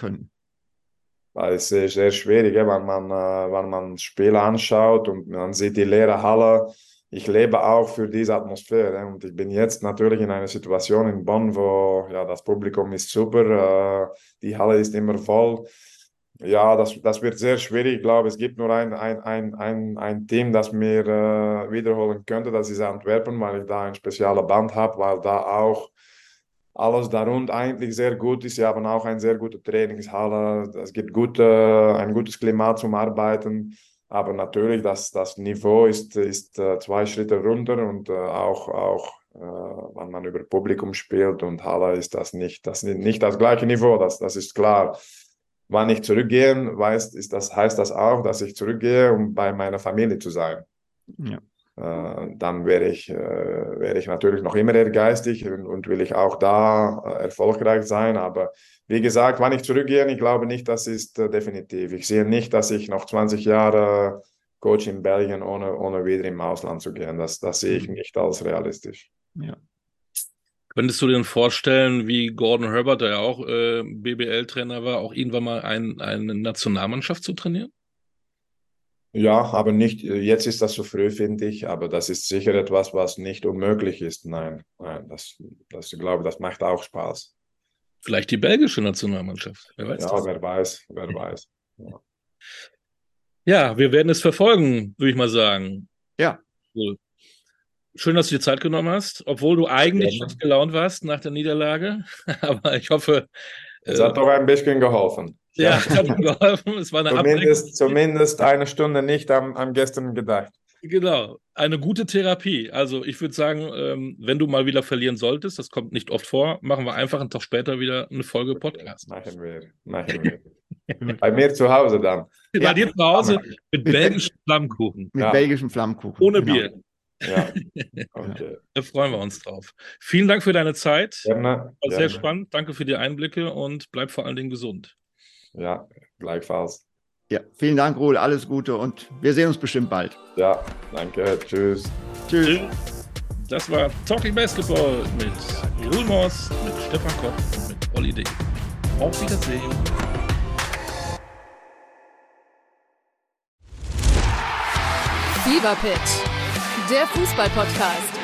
Speaker 2: können?
Speaker 3: Das ist sehr schwierig, wenn man, äh, wenn man Spiele anschaut und man sieht die leere Halle. Ich lebe auch für diese Atmosphäre und ich bin jetzt natürlich in einer Situation in Bonn, wo ja, das Publikum ist super, äh, die Halle ist immer voll. Ja, das, das wird sehr schwierig. Ich glaube, es gibt nur ein, ein, ein, ein, ein Team, das mir äh, wiederholen könnte. Das ist Antwerpen, weil ich da ein spezielles Band habe, weil da auch alles darund eigentlich sehr gut ist. Sie haben auch eine sehr gute Trainingshalle. Es gibt gute, ein gutes Klima zum Arbeiten. Aber natürlich, das, das Niveau ist, ist äh, zwei Schritte runter und äh, auch, auch äh, wenn man über Publikum spielt und Halle ist das nicht das, nicht das gleiche Niveau, das, das ist klar. Wann ich zurückgehe, weiß, ist das, heißt das auch, dass ich zurückgehe, um bei meiner Familie zu sein. Ja. Äh, dann wäre ich, äh, wäre ich natürlich noch immer ehrgeizig und, und will ich auch da äh, erfolgreich sein. Aber wie gesagt, wann ich zurückgehe, ich glaube nicht, das ist definitiv. Ich sehe nicht, dass ich noch 20 Jahre Coach in Belgien ohne, ohne wieder im Ausland zu gehen. Das, das sehe ich nicht als realistisch.
Speaker 1: Ja. Könntest du dir vorstellen, wie Gordon Herbert, der ja auch äh, BBL-Trainer war, auch irgendwann mal ein, eine Nationalmannschaft zu trainieren?
Speaker 3: Ja, aber nicht, jetzt ist das zu früh, finde ich, aber das ist sicher etwas, was nicht unmöglich ist. Nein, nein, das, das ich glaube, das macht auch Spaß.
Speaker 1: Vielleicht die belgische Nationalmannschaft,
Speaker 3: wer weiß. Ja, das? wer weiß, wer weiß.
Speaker 1: Ja. ja, wir werden es verfolgen, würde ich mal sagen.
Speaker 2: Ja.
Speaker 1: Cool. Schön, dass du dir Zeit genommen hast, obwohl du eigentlich schlecht gelaunt warst nach der Niederlage. Aber ich hoffe.
Speaker 3: Es äh, hat doch ein bisschen geholfen.
Speaker 1: Ja, hat geholfen. Es war eine
Speaker 3: zumindest, zumindest eine Stunde nicht am, am gestern gedacht.
Speaker 1: Genau, eine gute Therapie. Also ich würde sagen, ähm, wenn du mal wieder verlieren solltest, das kommt nicht oft vor, machen wir einfach einen Tag später wieder eine Folge Podcast.
Speaker 3: Machen wir, machen wir. Bei mir zu Hause dann.
Speaker 1: Bei ja. dir zu Hause mit belgischem Flammkuchen.
Speaker 2: Mit ja. belgischem Flammkuchen.
Speaker 1: Ohne genau. Bier. Ja. Okay. Da freuen wir uns drauf. Vielen Dank für deine Zeit.
Speaker 3: Gerne.
Speaker 1: War sehr gerne. spannend. Danke für die Einblicke und bleib vor allen Dingen gesund.
Speaker 3: Ja, gleichfalls.
Speaker 2: Ja, vielen Dank, Ruhl. Alles Gute und wir sehen uns bestimmt bald.
Speaker 3: Ja, danke. Tschüss.
Speaker 1: Tschüss. Das war Talking Basketball mit Ruhl Moss, mit Stefan Koch und mit Olli D. Auf Wiedersehen.
Speaker 6: Fever Pitch, der Fußball-Podcast.